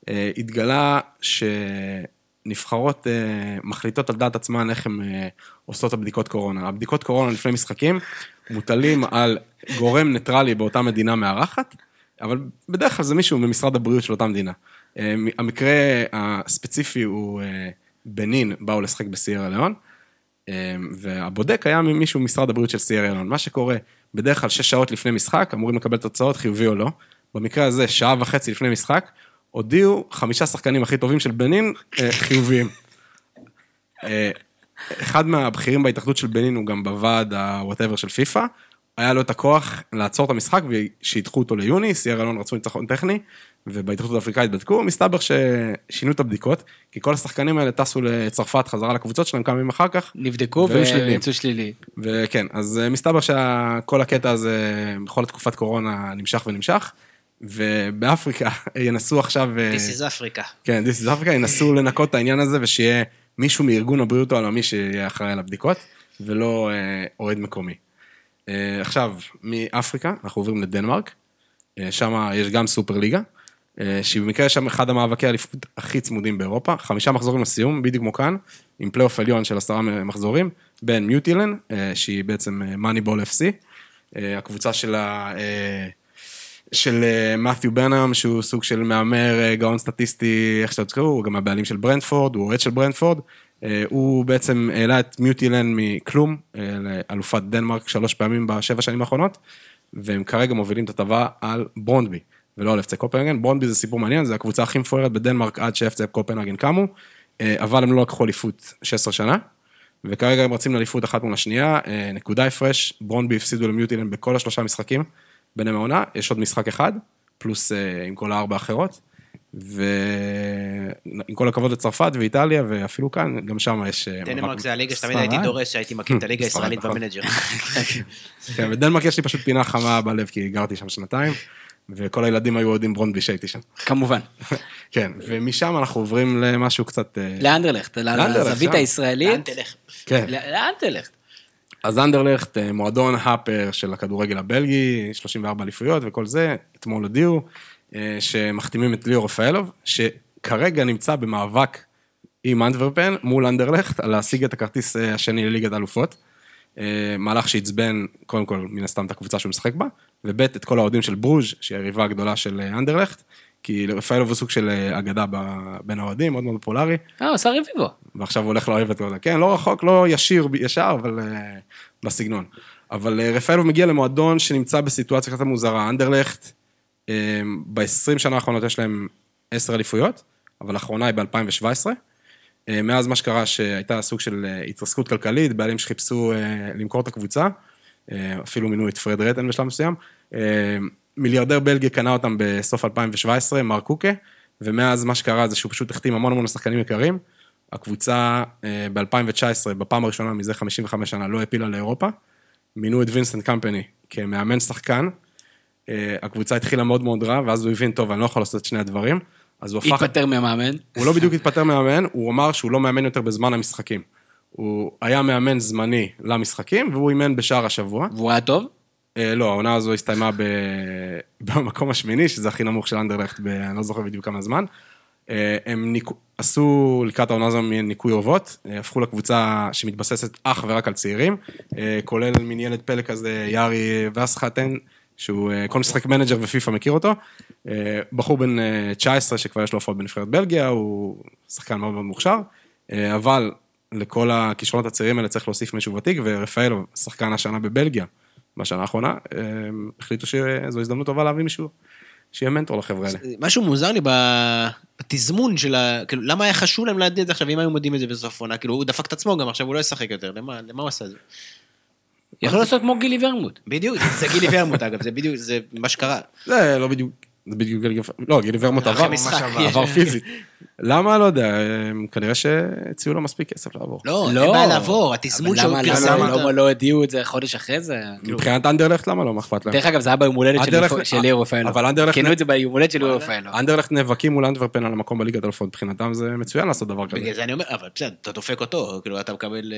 אה, התגלה שנבחרות אה, מחליטות על דעת עצמן איך הן עושות את הבדיקות קורונה. הבדיקות קורונה לפני משחקים מוטלים על גורם ניטרלי באותה מדינה מארחת, אבל בדרך כלל זה מישהו ממשרד הבריאות של אותה מדינה. המקרה הספציפי הוא בנין, באו לשחק בסיירה ליאון, והבודק היה מישהו ממשרד הבריאות של סיירה ליאון. מה שקורה, בדרך כלל שש שעות לפני משחק, אמורים לקבל תוצאות חיובי או לא. במקרה הזה, שעה וחצי לפני משחק, הודיעו חמישה שחקנים הכי טובים של בנין אה, חיוביים. אה, אחד מהבכירים בהתאחדות של בנין הוא גם בוועד ה-whatever של פיפא, היה לו את הכוח לעצור את המשחק ושידחו אותו ליוני, סיירה אלון רצו ניצחון טכני, ובהתאחדות האפריקאית בדקו, מסתבר ששינו את הבדיקות, כי כל השחקנים האלה טסו לצרפת חזרה לקבוצות שלהם כמה ימים אחר כך, נבדקו. ויצאו שלילי. וכן, אז אה, מסתבר שכל הקטע הזה, בכל תקופת קורונה, נמשך ונמשך, ובאפריקה ינסו עכשיו... אה, This is Africa. כן, This is Africa, ינסו לנקות את העניין הזה ושיהיה מישהו מארגון הבריאות העולמי שיהיה אחראי על הבדיקות, ולא אה, אוהד מקומי. עכשיו, מאפריקה, אנחנו עוברים לדנמרק, שם יש גם סופר ליגה, אה, שהיא במקרה שם אחד המאבקי האליפות הכי צמודים באירופה, חמישה מחזורים לסיום, בדיוק כמו כאן, עם פלייאוף עליון של עשרה מחזורים, בין מידטיילנד, אה, שהיא בעצם Moneyball FC, אה, הקבוצה של ה... של מת'יו בנהאם, שהוא סוג של מהמר גאון סטטיסטי, איך שאתה תקראו, הוא גם הבעלים של ברנטפורד, הוא אוהד של ברנטפורד. הוא בעצם העלה את מיוטילן מכלום, לאלופת דנמרק שלוש פעמים בשבע שנים האחרונות, והם כרגע מובילים את הטבה על ברונדבי, ולא על FC קופנהגן. ברונדבי זה סיפור מעניין, זה הקבוצה הכי מפוארת בדנמרק עד ש-FC קופנהגן קמו, אה, אבל הם לא לקחו אליפות 16 שנה, וכרגע הם רצים לאליפות אחת מול השנייה, אה, נקודה הפרש, ברונדבי הפסידו למיוטילן בכל השלושה משחקים, ביניהם העונה, יש עוד משחק אחד, פלוס אה, עם כל הארבע האחרות, ועם כל הכבוד לצרפת ואיטליה, ואפילו כאן, גם שם יש... דנמרק. זה הליגה שתמיד? הייתי דורש שהייתי מכיר את הליגה הישראלית נכון. במנג'ר. כן, בדנמרק יש לי פשוט פינה חמה בלב, כי גרתי שם שנתיים, וכל הילדים היו אוהדים ברונדבי שהייתי שם. כמובן. כן, ומשם אנחנו עוברים למשהו קצת... אה, לאנדרלכט, לאנדרלכט, לזווית. הישראלית. תלך? כן. תלך? אז אנדרלכט, אה, מועדון הפאר של הכדורגל הבלגי, 34 אליפויות וכל זה, אתמול הודיעו אה, שמחתימים את ליאור רפאלוב, שכרגע נמצא במאבק עם אנדברפן מול אנדרלכט, על להשיג את הכרטיס השני לליגת האלופות. אה, מהלך שעצבן, קודם כל, מן הסתם את הקבוצה שהוא משחק בה, וב' את כל האוהדים של ברוז', שהיא היריבה הגדולה של אה, אנדרלכט, כי רפאלוב הוא סוג של אה, אגדה בין האוהדים, מאוד מאוד פופולרי. אה, עשה רביבו. ועכשיו הוא הולך לאוהב את זה. כן, לא רחוק, לא ישיר, ישר, אבל בסגנון. אבל רפאלוב מגיע למועדון שנמצא בסיטואציה קצת מוזרה. אנדרלכט, uh, ב-20 שנה האחרונות יש להם 10 אליפויות, אבל האחרונה היא ב-2017. Uh, מאז מה שקרה שהייתה סוג של uh, התרסקות כלכלית, בעלים שחיפשו uh, למכור את הקבוצה, אפילו מינו את פרד רטן בשלב מסוים. מיליארדר בלגי קנה אותם בסוף 2017, מר קוקה, ומאז מה שקרה זה שהוא פשוט החתים המון המון שחקנים יקרים. הקבוצה ב-2019, בפעם הראשונה מזה 55 שנה, לא העפילה לאירופה. מינו את וינסנט קומפני כמאמן שחקן. אה, הקבוצה התחילה מאוד מאוד רע, ואז הוא הבין, טוב, אני לא יכול לעשות את שני הדברים. אז הוא הפך... התפטר מהמאמן. הוא לא בדיוק התפטר מאמן, הוא אמר שהוא לא מאמן יותר בזמן המשחקים. הוא היה מאמן זמני למשחקים, והוא אימן בשאר השבוע. והוא היה טוב? אה, לא, העונה הזו הסתיימה ב... במקום השמיני, שזה הכי נמוך של אנדרלכט, ב... אני לא זוכר בדיוק כמה זמן. אה, הם ניק... עשו לקראת העונה הזו ניקוי אורוות, אה, הפכו לקבוצה שמתבססת אך ורק על צעירים, אה, כולל מין ילד פלא כזה, יארי ורסחארן, שהוא אה, כל משחק מנג'ר ופיפא מכיר אותו. אה, בחור בן אה, 19 שכבר יש לו הופעות בנבחרת בלגיה, הוא שחקן מאוד מאוד מוכשר, אה, אבל לכל הכישרונות הצעירים האלה צריך להוסיף מישהו ותיק, ורפאלוב, שחקן השנה בבלגיה, בשנה האחרונה, אה, החליטו שזו הזדמנות טובה להביא מישהו שיהיה מנטור לחבר'ה האלה. משהו מוזר לי בתזמון של ה... כאילו, למה היה חשוב להם להגיד את זה עכשיו, אם היו מודיעים את זה בסוף עונה? כאילו, הוא דפק את עצמו גם, עכשיו הוא לא ישחק יותר, למה למה הוא עשה את זה? יכול לעשות כמו גילי ורמוט. בדיוק, זה גילי ורמוט אגב, זה בדיוק, זה מה שקרה. זה לא בדיוק, זה בדיוק גילי ורמוט, לא, גילי ורמוט עבר, עבר פיזית. למה? לא יודע, כנראה שהציעו לו מספיק כסף לעבור. לא, אין בעיה לעבור, התזמון שהוא פרסם למה לא הודיעו את זה חודש אחרי זה? מבחינת אנדרלכט, למה לא? מה אכפת להם? דרך אגב, זה היה ביום הולדת של ליאור- רפאלו. אבל אנדרלכט- כינו את זה ביום הולדת של ליאור רפאלו. אנדרלכט נאבקים מול אנדברפן על המקום בליגת אלופות, מבחינתם זה מצוין לעשות דבר כזה. בגלל זה אני אומר, אבל בסדר, אתה דופק אותו, כאילו, אתה מקבל...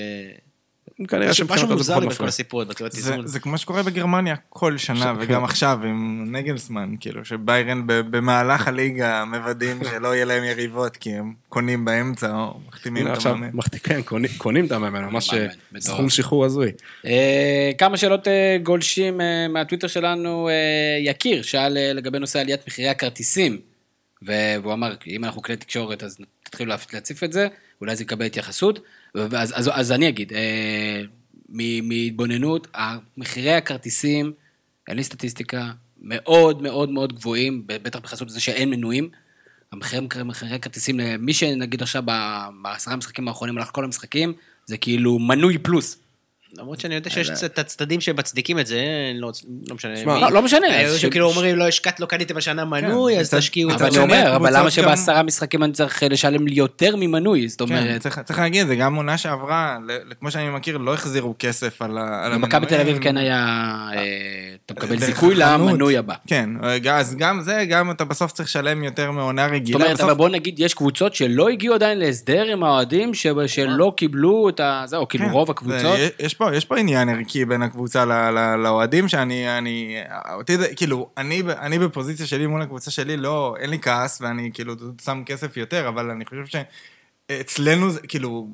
אה, כנראה זה מוזר לי בכל. הסיפור, הזה, כאילו, זה, כמו שקורה בגרמניה כל שנה, וגם עכשיו עם נגלסמן, כאילו, שביירן ב- במהלך הליגה מוודאים שלא יהיה להם יריבות, כי הם קונים באמצע או מחתימים את המאמן. כן, קונים- קונים את המאמן, ממש אה. סכום שחרור הזוי. אה, כמה שאלות אה, גולשים אה, מהטוויטר שלנו, אה, יקיר, שאל אה, לגבי נושא עליית מחירי הכרטיסים, והוא אמר, אם אנחנו כלי תקשורת, אז תתחילו להציף את זה, אולי זה יקבל התייחסות. אז, אז, אז אני אגיד, אה, מהתבוננות, מחירי הכרטיסים, אין לי סטטיסטיקה, מאוד מאוד מאוד גבוהים, בטח בחסות לזה שאין מנויים. המחירים, מחירי הכרטיסים, למי שנגיד עכשיו בעשרה המשחקים האחרונים הלך כל המשחקים, זה כאילו מנוי פלוס. למרות שאני יודע שיש את הצדדים שמצדיקים את זה, אני לא לא משנה. לא, לא משנה, היו ש- שכאילו אומרים, לא השקעת, לא קניתם השנה מנוי, אז תשקיעו את מצד אבל אני זה. אומר, אבל למה שבעשרה משחקים אני צריך לשלם לי יותר ממנוי? זאת כן, אומרת, צריך, להגיד, זה גם עונה שעברה, כמו שאני מכיר, לא החזירו כסף על, ה- על במכבי תל אביב. כן היה, אה, אתה מקבל זיכוי. למנוי הבא. כן, אז גם זה, גם אתה בסוף צריך לשלם יותר מעונה זאת רגילה. אומרת, בסוף- אבל בוא נגיד, יש קבוצות שלא הגיעו עדיין להסדר עם האוהדים, שלא קיבלו את ה... זהו, כאילו כן, רוב זה- הקבוצות. פה, יש פה עניין ערכי בין הקבוצה לאוהדים, שאני, אני, אותי כאילו, אני, אני בפוזיציה שלי מול הקבוצה שלי, לא, אין לי כעס, ואני כאילו שם כסף יותר, אבל אני חושב ש... אצלנו, זה, כאילו,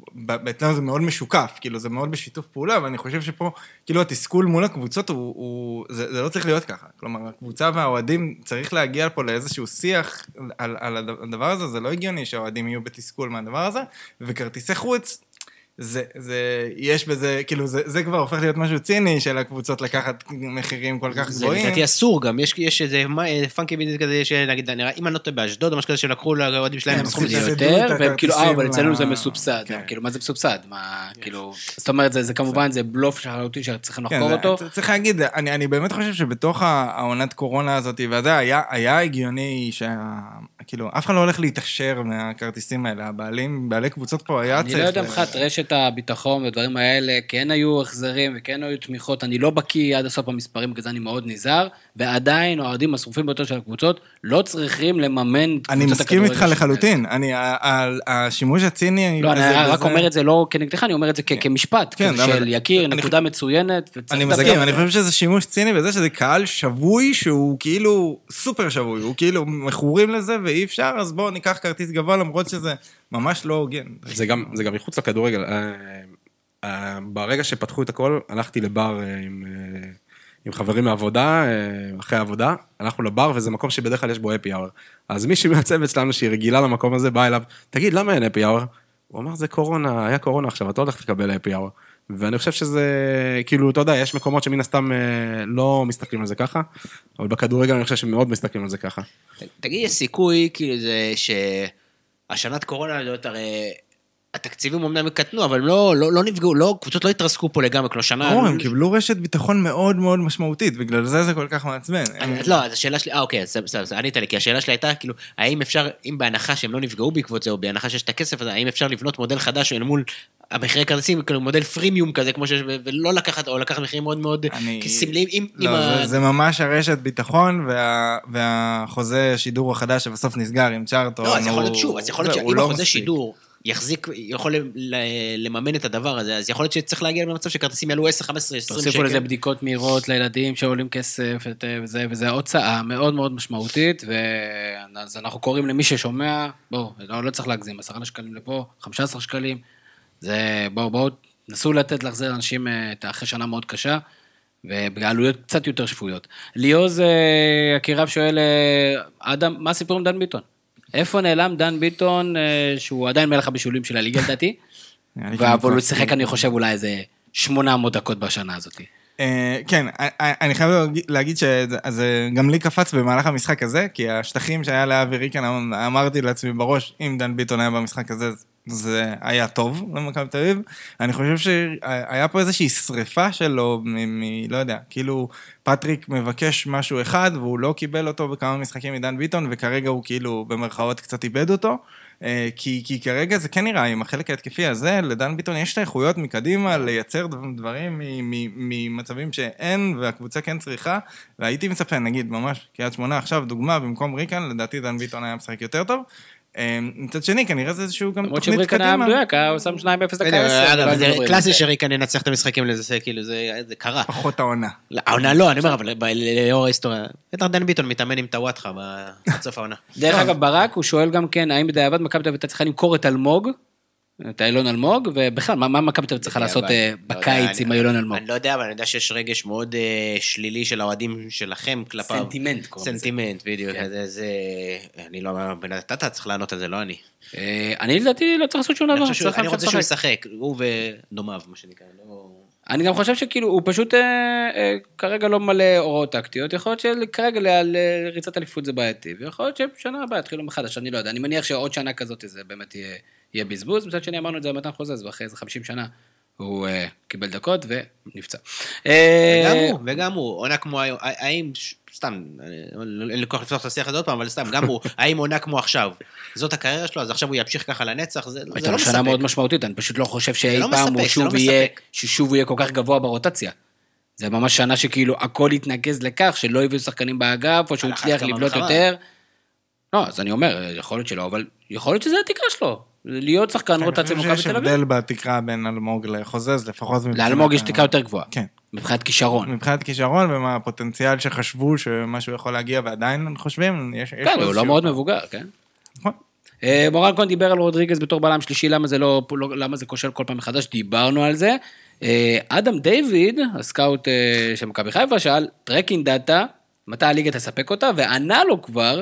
אצלנו זה מאוד משוקף, כאילו, זה מאוד בשיתוף פעולה, ואני חושב שפה, כאילו, התסכול מול הקבוצות הוא, הוא זה, זה לא צריך להיות ככה. כלומר, הקבוצה והאוהדים, צריך להגיע פה לאיזשהו שיח על, על הד- הדבר הזה, זה לא הגיוני שהאוהדים יהיו בתסכול מהדבר הזה, וכרטיסי חוץ, זה, זה, יש בזה, כאילו, זה, זה כבר הופך להיות משהו ציני של הקבוצות לקחת מחירים כל כך זה גבוהים. לדעתי אסור גם, יש, יש איזה אה, פאנקי ביזנס כזה, שנגיד, נראה, אם אני לא טועה באשדוד או משהו כזה, שלקחו לאוהדים שלהם, כן, בסכום סבסדו הזה. יותר, והם כאילו, אה, אבל אצלנו זה מסובסד. כן. כאילו, מה זה מסובסד? מה, כאילו... זאת אומרת, זה זה כמובן, זה בלוף לחלוטין שצריכים כן, לחקור זה- אותו. צריך להגיד, אני, אני באמת חושב שבתוך העונת קורונה הזאת, וזה היה, היה הגיוני שה... כאילו, אף אחד לא הולך להתעשר מהכרטיסים האלה. הבעלים, בעלי קבוצות פה היה אני צריך... לא יודע ל- מבחינת רשת הביטחון והדברים האלה, כן היו החזרים וכן היו תמיכות, אני לא בקיא עד הסוף במספרים, בגלל זה אני מאוד נזהר, ועדיין האוהדים השרופים ביותר של הקבוצות לא צריכים לממן את אני קבוצות מסכים איתך הכדורגל שלהם. לחלוטין. אני, השימוש הציני... לא, אני רק אומר את זה לא כנגדך, אני אומר את זה כ- כמשפט, כן, אבל- של יקיר, אני נקודה מצוינת, אני. מסכים, אני חושב שזה שימוש ציני בזה שזה קהל שבוי שהוא כאילו סופר שבוי, הוא כאילו מכורים לזה ואי אפשר, אז בואו ניקח כרטיס גבוה למרות שזה ממש לא הוגן. זה גם, זה גם מחוץ לכדורגל. אה, אה, ברגע שפתחו את הכל, הלכתי לבר אה, עם, עם חברים מהעבודה, אה, אחרי העבודה, הלכנו לבר, וזה מקום שבדרך כלל יש בו אפי אאואר. אז מישהי מהצוות שלנו, שהיא רגילה למקום הזה, באה אליו, תגיד, למה אין אפי אאואר? הוא אמר, זה קורונה, היה קורונה עכשיו, אתה לא הולך לקבל אפי אאואר. ואני חושב שזה, כאילו, אתה יודע, יש מקומות שמן הסתם אה, לא מסתכלים על זה ככה, אבל בכדורגל אני חושב שמאוד מסתכלים על זה ככה. תגיד, יש סיכוי, כאילו, זה שהשנת קורונה הזאת, הרי התקציבים אמנם קטנו, אבל לא, לא, לא נפגעו, לא, קבוצות לא התרסקו פה לגמרי, כמו שנה. ברור, הם קיבלו רשת ביטחון מאוד מאוד משמעותית, בגלל זה זה כל כך מעצבן. לא, אז השאלה שלי, אה אוקיי, בסדר, ענית לי, כי השאלה שלי הייתה, כאילו, האם אפשר, אם בהנחה שהם לא נפגעו בעקבות זה, או בהנחה שיש את הכסף הזה, האם אפשר לבנות מודל חדש אל מול המחירי כרטיסים, כאילו מודל פרימיום כזה, כמו שיש, ולא לקחת, או לקחת מחירים מאוד מאוד אני- סמליים, אם לא, ה... זה, זה ממש הרשת ביטחון וה, והחוזה שידור החדש שבסוף נסגר עם צ'ארטון. לא, אז יכול להיות שוב, אז יכול להיות שאם לא החוזה. שידור יחזיק, יכול לממן את הדבר הזה, אז יכול להיות שצריך להגיע למצב שכרטיסים יעלו 10, 15, 20 שקל. תוסיפו לזה בדיקות מהירות לילדים שעולים כסף את- וזה, וזה הוצאה מאוד מאוד משמעותית, ואז אנחנו קוראים למי ששומע, בואו, לא, לא צריך להגזים, 10 שקלים לפה, 15 שקלים, זה, בואו, בואו, נסו לתת להחזיר לאנשים אה, את אחרי שנה מאוד קשה, ובעלויות קצת יותר שפויות. ליאוז אה, יקיריו שואל, אה, אדם, מה הסיפור עם דן ביטון? איפה נעלם דן ביטון, אה, שהוא עדיין מלך הבישולים של הליגה לדעתי? אבל הוא כאילו שיחק, אני חושב, אולי איזה 800 דקות בשנה הזאת. אה, כן, אה, אני חייב להגיד- להגיד שזה גם לי קפץ במהלך המשחק הזה, כי השטחים שהיה לאבי ריקן, אמרתי לעצמי בראש, אם דן ביטון היה במשחק הזה, זה היה טוב למכבי תל אביב. אני חושב שהיה פה איזושהי שריפה שלו, מ... מ- לא יודע, כאילו פטריק מבקש משהו אחד, והוא לא קיבל אותו בכמה משחקים מדן ביטון, וכרגע הוא כאילו במרכאות קצת איבד אותו. אה, כי, כי כרגע זה כן נראה, עם החלק ההתקפי הזה, לדן ביטון יש את האיכויות מקדימה לייצר דב- דברים ממצבים שאין, והקבוצה כן צריכה, והייתי מצפה, נגיד, ממש, קריית שמונה עכשיו, דוגמה, במקום ריקן, לדעתי דן ביטון היה משחק יותר טוב. אה, מצד שני, כנראה זה איזשהו גם למרות תוכנית היה קדימה. מדויק, היה הוא שם 2-0 דקה בסדר, 10. אגב, לא זה על קלאסי. שריקן ינצח את המשחקים לזה, זה כאילו, זה זה קרה. פחות העונה. לא, העונה לא, אני אומר, אבל לאור ההיסטוריה. בטח דן ביטון מתאמן עם טוואטחה עד סוף העונה. דרך אגב, ברק, הוא שואל גם כן, האם בדיעבד מכבי תל אביב הייתה צריכה למכור את אלמוג, את אילון אלמוג, ובכלל, מה מכבי תל אביב צריכה לעשות אה, לא יודע, בקיץ עם אילון אלמוג? אני לא יודע, אבל אני יודע שיש רגש מאוד אה, שלילי של האוהדים שלכם כלפיו. סנטימנט קוראים לזה. סנטימנט, בדיוק. כן. זה. אני לא... אדם, אתה צריך לענות על זה, לא אני. אה, אני לדעתי לא צריך לעשות שום דבר, אני רוצה שהוא. ישחק, הוא ודומיו, מה שנקרא. לא... אני גם חושב שכאילו, הוא פשוט אה, אה, כרגע לא מלא הוראות טקטיות, יכול להיות שכרגע לריצת אליפות זה בעייתי, ויכול להיות שבשנה הבאה יתחילו מחדש, אני לא יודע, אני מניח שעוד שנה כזאת זה באמת יהיה, יהיה בזבוז, מצד שני אמרנו את זה במתן חוזז, ואחרי איזה 50 שנה הוא אה, קיבל דקות ונפצע. אה, וגם הוא, וגם הוא, עונה כמו היום, האם, סתם, אין לי כוח לפתוח את השיח הזה עוד פעם, אבל סתם, גם הוא, האם עונה כמו עכשיו, זאת הקריירה שלו, אז עכשיו הוא ימשיך ככה לנצח, זה זה הייתה לא לו שנה מספק. מאוד משמעותית, אני פשוט לא חושב שאי לא פעם מספק, הוא שוב לא יהיה, מספק. ששוב הוא יהיה כל כך גבוה ברוטציה. זה ממש שנה שכאילו הכל התנקז לכך שלא הביאו שחקנים באגף, או שהוא על הצליח לבלוט. יותר. לא, אז אני אומר, יכול להיות שלא, אבל יכול להיות שזה התקרה שלו. להיות שחקן אני רוטציה חושב במכבי שיש תל אביב. הבדל בתקרה בין אלמוג לחוזז, לפחות מבחינת לאלמוג יש תקרה יותר גבוהה. כן. מבחינת כישרון. מבחינת כישרון ומה הפוטנציאל שחשבו שמשהו יכול להגיע ועדיין חושבים, יש כן, הוא לא מאוד מבוגר, כן? נכון. אה, מורן כהן דיבר על רודריגז בתור בלם שלישי, למה זה לא, לא- למה זה כושל כל פעם מחדש, דיברנו על זה. אה, אדם דיוויד, הסקאוט אה, של מכבי חיפה, שאל tracking data, מתי הליגה תספק אותה, וענה לו כבר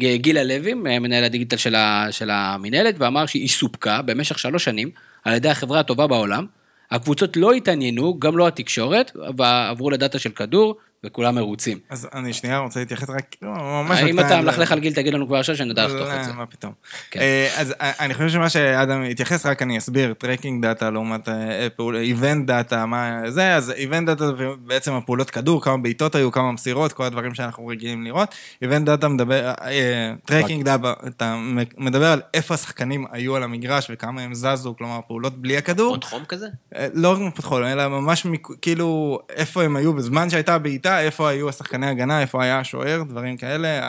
גילה לוי, מנהל הדיגיטל של, ה, של המינהלת, ואמר שהיא סופקה במשך שלוש שנים על ידי החברה הטובה בעולם. הקבוצות לא התעניינו, גם לא התקשורת, ועברו לדאטה של כדור, וכולם מרוצים. אז אני שנייה רוצה להתייחס רק, כאילו, ממש... אם אתה מלכלך על גיל, תגיד לנו כבר עכשיו שנדע לחתוך את זה. לא, מה פתאום. כן. אה, אז אה, אני חושב שמה שאדם התייחס, רק אני אסביר, tracking data לעומת אה, event data, מה זה, אז event data זה בעצם הפעולות כדור, כמה בעיטות היו, כמה מסירות, כל הדברים שאנחנו רגילים לראות. event data מדבר, tracking data, מדבר על איפה השחקנים היו על המגרש וכמה הם זזו, כלומר פעולות בלי הכדור. עוד חום כזה? אה, לא רק פתחו, אלא ממש כאילו איפה הם היו בזמן שהייתה בעיטה, איפה היו השחקני הגנה, איפה היה השוער, דברים כאלה,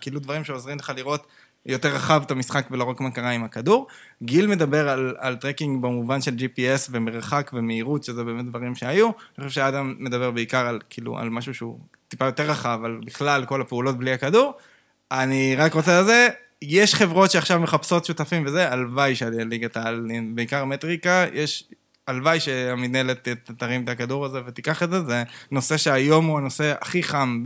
כאילו דברים שעוזרים לך לראות יותר רחב את המשחק ולא רק מה קרה עם הכדור. גיל מדבר על, על tracking במובן של GPS ומרחק ומהירות, שזה באמת דברים שהיו. אני חושב שאדם מדבר בעיקר על כאילו על משהו שהוא טיפה יותר רחב, על בכלל כל הפעולות בלי הכדור. אני רק רוצה לזה, יש חברות שעכשיו מחפשות שותפים וזה, הלוואי שהליגת העל, בעיקר מטריקה, יש, הלוואי שהמינהלת תרים את הכדור הזה ותיקח את זה, זה נושא שהיום הוא הנושא הכי חם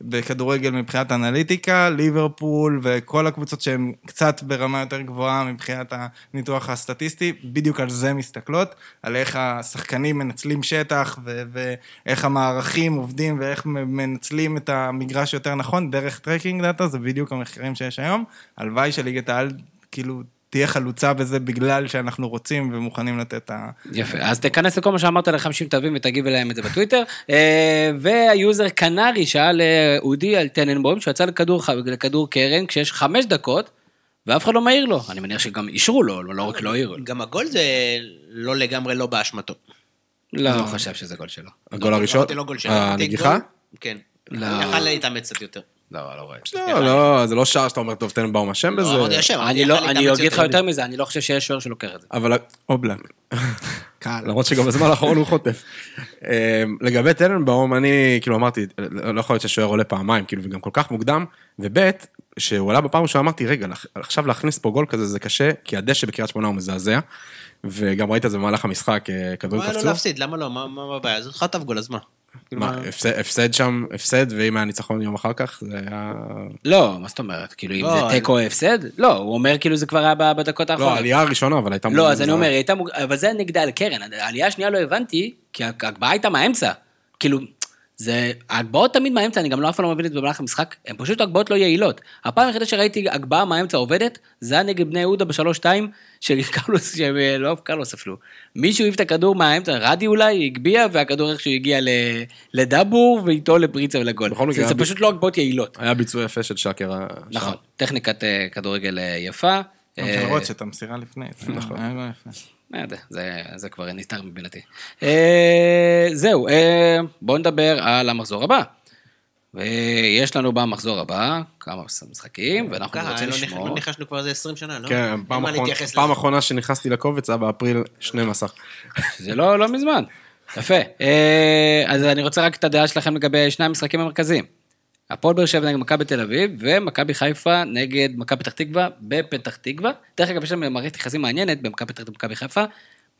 בכדורגל מבחינת אנליטיקה, ליברפול וכל הקבוצות שהן קצת ברמה יותר גבוהה מבחינת הניתוח הסטטיסטי, בדיוק על זה מסתכלות, על איך השחקנים מנצלים שטח ואיך המערכים עובדים ואיך מנצלים את המגרש יותר נכון, דרך tracking data, זה בדיוק המחקרים שיש היום. הלוואי שליגת העל, כאילו... תהיה חלוצה בזה בגלל שאנחנו רוצים ומוכנים לתת את ה... יפה, אז תיכנס לכל מה שאמרת ל-50 תווים ותגיב אליהם את זה בטוויטר. אה, והיוזר קנרי שאל אה, אודי על טננבוים שיצא לכדור, לכדור קרן כשיש חמש דקות ואף אחד לא מעיר לו. אני מניח שגם אישרו לו, לא רק לא העירו לו. גם הגול זה לא לגמרי לא באשמתו. לא חשב שזה גול שלו. הגול הראשון? לא גול שלו. הנגיחה? כן. לא. יכל להתאמץ קצת יותר. לא, לא רואה. לא, לא, זה לא שער שאתה אומר, טוב, טננבאום אשם בזה. לא השם, אני לא, אגיד לך יותר. מזה, אני לא חושב שיש שוער שלוקח את זה. אבל אובלק. קל. למרות שגם בזמן האחרון הוא חוטף. אה, לגבי טננבאום, אני כאילו אמרתי, לא יכול להיות שהשוער עולה פעמיים, כאילו, וגם כל כך מוקדם, וב' שהוא עלה בפעם ראשונה, אמרתי, רגע, עכשיו להכניס פה גול כזה זה קשה, כי הדשא בקריית שמונה הוא מזעזע, וגם ראית את זה במהלך המשחק, אה, כדורים מה לא קפצו. להפסיד? למה לא? מה מה הבעיה? זה חטף גול, אז מה? כאילו, מה, הפסד- שם, הפסד, ואם היה ניצחון יום אחר כך, זה היה... לא, מה זאת אומרת? כאילו, אם לא, זה אני- תיקו או הפסד? לא, הוא אומר כאילו זה כבר היה בדקות לא, האחרונות. העלייה הראשונה, אבל הייתה... לא, אז אני. אומר, הייתה מוג... אבל זה נגדה על קרן. העלייה השנייה לא הבנתי, כי ההגבהה הייתה מהאמצע. כאילו, זה... ההגבהות תמיד מהאמצע, אני גם לא אף פעם לא מבין את זה במהלך המשחק, הן פשוט הגבהות לא יעילות. הפעם היחידה שראיתי הגבהה מהאמצע עובדת, זה היה נגד בני יהודה בשלוש-שתיים, של קרלוס, של... לא קרלוס אפילו. מישהו העיף את הכדור מהאמצע, רדי אולי, הגביה, והכדור איכשהו הגיע ל... לדאבור, ואיתו לפריצה ולגול. בכל מקרה, זה, זה הב- פשוט לא הגבהות יעילות. היה ביצוע יפה של שקר. השער. נכון, טכניקת אה, כדורגל אה, יפה. גם אה, של המסירה לפני. נכון. לא יודע, זה, זה כבר נסתר מבינתי. אה, זהו, אה, בואו נדבר על המחזור הבא. ויש לנו במחזור הבא כמה משחקים, ואנחנו ככה, רוצים לא לשמור. לא ניחשנו כבר איזה 20 שנה, לא? כן, פעם אחרונה- שנכנסתי לקובץ היה באפריל 12. זה לא, לא מזמן. יפה. אה, אז אני רוצה רק את הדעה שלכם לגבי שני המשחקים המרכזיים. הפועל באר שבע נגד מכבי תל אביב, ומכבי חיפה נגד מכבי פתח תקווה בפתח תקווה. דרך אגב, יש להם מערכת יחסים מעניינת במכבי פתח תקווה ומכבי חיפה.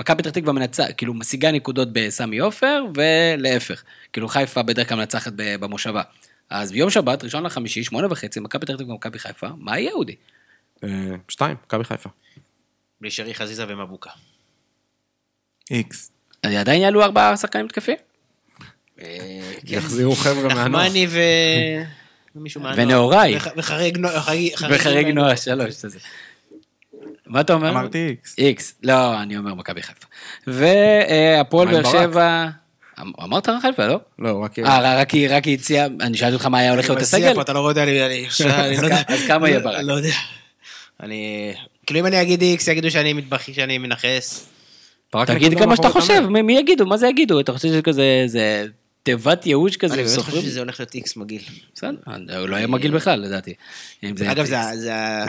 מכבי פתח תקווה מנצח, כאילו משיגה נקודות בסמי עופר, ולהפך. כאילו חיפה בדרך כלל מנצחת במושבה. אז ביום שבת, ראשון לחמישי, שמונה וחצי, מכבי פתח תקווה ומכבי חיפה, מה יהיה אודי? אה, שתיים, מכבי חיפה. בלי שרי חזיזה ומבוקה. איקס. אז עדיין יעלו ארבעה שחקנים תקפים? אה, יחזירו חבר'ה מהנוער. נחמני ו... ומישהו מהנוער. ונהוראי. וח- וחריג נו- חריג- וחריג נועה שלוש. מה אתה אומר? אמרתי איקס. איקס, לא, אני אומר מכבי חיפה. והפועל באר? שבע... אמ- אמרת רק חיפה, לא? לא, רק... אה, רק היא רק היא הציעה, אני שאלתי אותך מה היה הולך להיות הסגל? פה, אתה לא יודע, אני- לא יודע. אז כמה יהיה לא- ברק? לא יודע. אני... כאילו אם אני אגיד איקס, יגידו שאני מתבכי, שאני מנכס. תגיד נקודה כמה שאתה חושב. מי מי יגידו? מה זה יגידו? אתה חושב שזה כזה, איזה תיבת ייאוש כזה? אני באמת? חושב שזה הולך להיות איקס מגעיל. בסדר, הוא לא יהיה מגעיל בכלל, לדעתי. זה אגב. זה ה-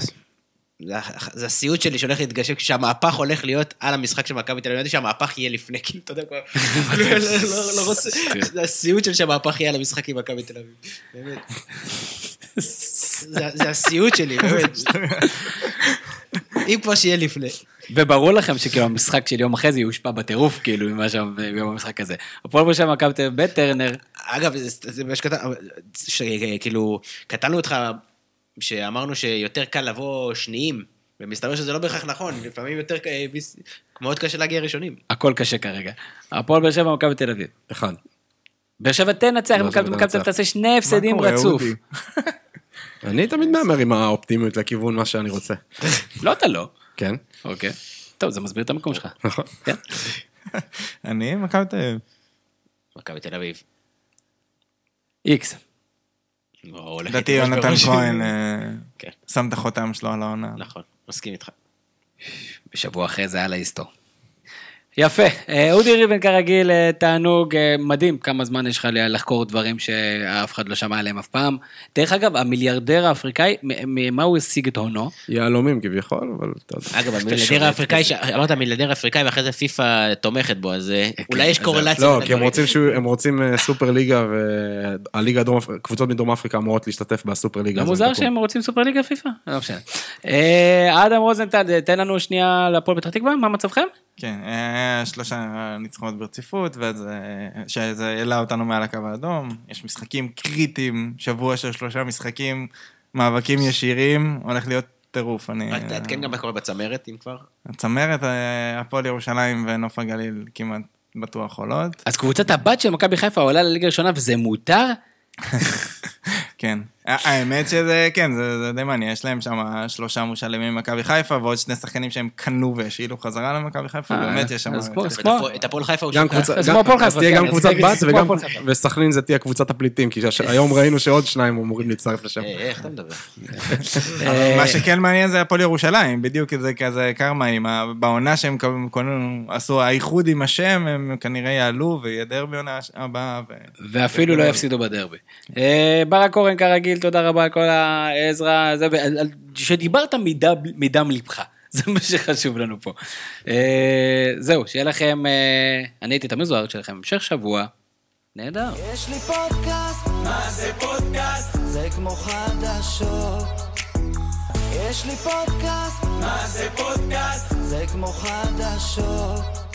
זה הסיוט שלי שהולך להתגשם, כשהמהפך הולך להיות על המשחק של מכבי תל אביב, ידעתי שהמהפך יהיה לפני, כאילו, אתה יודע, כבר, לא- לא- לא רוצה, זה הסיוט של שהמהפך יהיה על המשחק עם מכבי תל אביב, באמת. זה הסיוט שלי, באמת. אם כבר שיהיה לפני. וברור לכם שכאילו המשחק של יום אחרי זה יושפע בטירוף, כאילו, ממה שם ביום המשחק הזה. הפועל באר שבע מכבי תל אביב בטרנר, אגב, זה מה שכתב, כאילו, קטענו אותך שאמרנו שיותר קל לבוא שניים, ומסתבר שזה לא בהכרח נכון, לפעמים יותר, ק- מאוד קשה להגיע ראשונים. הכל קשה כרגע. הפועל באר שבע מכבי תל אביב. אחד. באר שבע תנצח, שבע מכבי תל אביב. תעשה שני הפסדים רצוף. אני תמיד מהמר עם האופטימיות לכיוון מה שאני רוצה. לא, אתה לא. כן? אוקיי. טוב, זה מסביר את המקום שלך. נכון. כן. אני מכבי תל אביב. מכבי תל אביב. איקס. לדעתי יונתן. כהן אה, כן. שם את החותם שלו על העונה. נכון, מסכים איתך. בשבוע אחרי זה היה להיסטור. יפה, אה, אודי ריבן כרגיל, אה, תענוג אה, מדהים, כמה זמן יש לך לחקור דברים שאף אחד לא שמע עליהם אף פעם. דרך אגב, המיליארדר האפריקאי, ממה הוא השיג את הונו? יהלומים כביכול, אבל אתה יודע. אגב, המיליארדר האפריקאי, אמרת מיליארדר אפריקאי ואחרי זה פיפא תומכת בו, אז אה, אולי יש קורלציה. לא, כי הם. רוצים סופר ליגה, והליגה הדרום, קבוצות מדרום אפריקה אמורות להשתתף בסופר ליגה. מוזר שהם רוצים סופרליגה פיפא? לא משנה. אדם רוזנטל, תן לנו שנייה להפועל פתח תקווה, מה מצבכם? כן, היה שלושה ניצחונות ברציפות, ואז אה, שזה העלה אותנו מעל הקו האדום. יש משחקים קריטיים, שבוע של שלושה משחקים, מאבקים ישירים, הולך להיות טירוף. אני... רק תעדכן גם מה קורה בצמרת, אם כבר. צמרת, אה, הפועל ירושלים ונוף הגליל כמעט בטוח עולות. אז קבוצת הבת של מכבי חיפה עולה לליגה הראשונה וזה מותר? כן. האמת שזה, כן, זה, זה די מעניין. יש להם שם שלושה מושלמים ממכבי חיפה, ועוד שני שחקנים שהם קנו והשאילו חזרה למכבי חיפה, אה, באמת יש שם... אז כמו- יש- אז כמו- את הפועל חיפה הוא שיקר. קבוצה, אז גם- כמו הפועל אז חיפה, תהיה כן, גם אז קבוצת בת. וסכנין זה תהיה קבוצת הפליטים, כי היום ראינו שעוד שניים אמורים להצטרף לשם. אה, איך אתה מדבר? אה, מה שכן מעניין זה הפועל ירושלים, בדיוק זה כזה קרמה. בעונה שהם עשו האיחוד עם השם, הם כנראה יעלו ויהיה דרבי עונה הבאה. ואפילו לא יפסידו בדרבי. אה, ברק אורן כרגיל, תודה רבה על כל העזרה, זה, שדיברת מדם, מדם ליבך, זה מה שחשוב לנו פה. אה, זהו, שיהיה לכם, אה, אני הייתי תמיר זוהר, שיהיה לכם המשך שבוע, נהדר. יש לי פודקאסט, מה זה פודקאסט? זה כמו חדשות. יש לי פודקאסט, מה זה פודקאסט? זה כמו חדשות.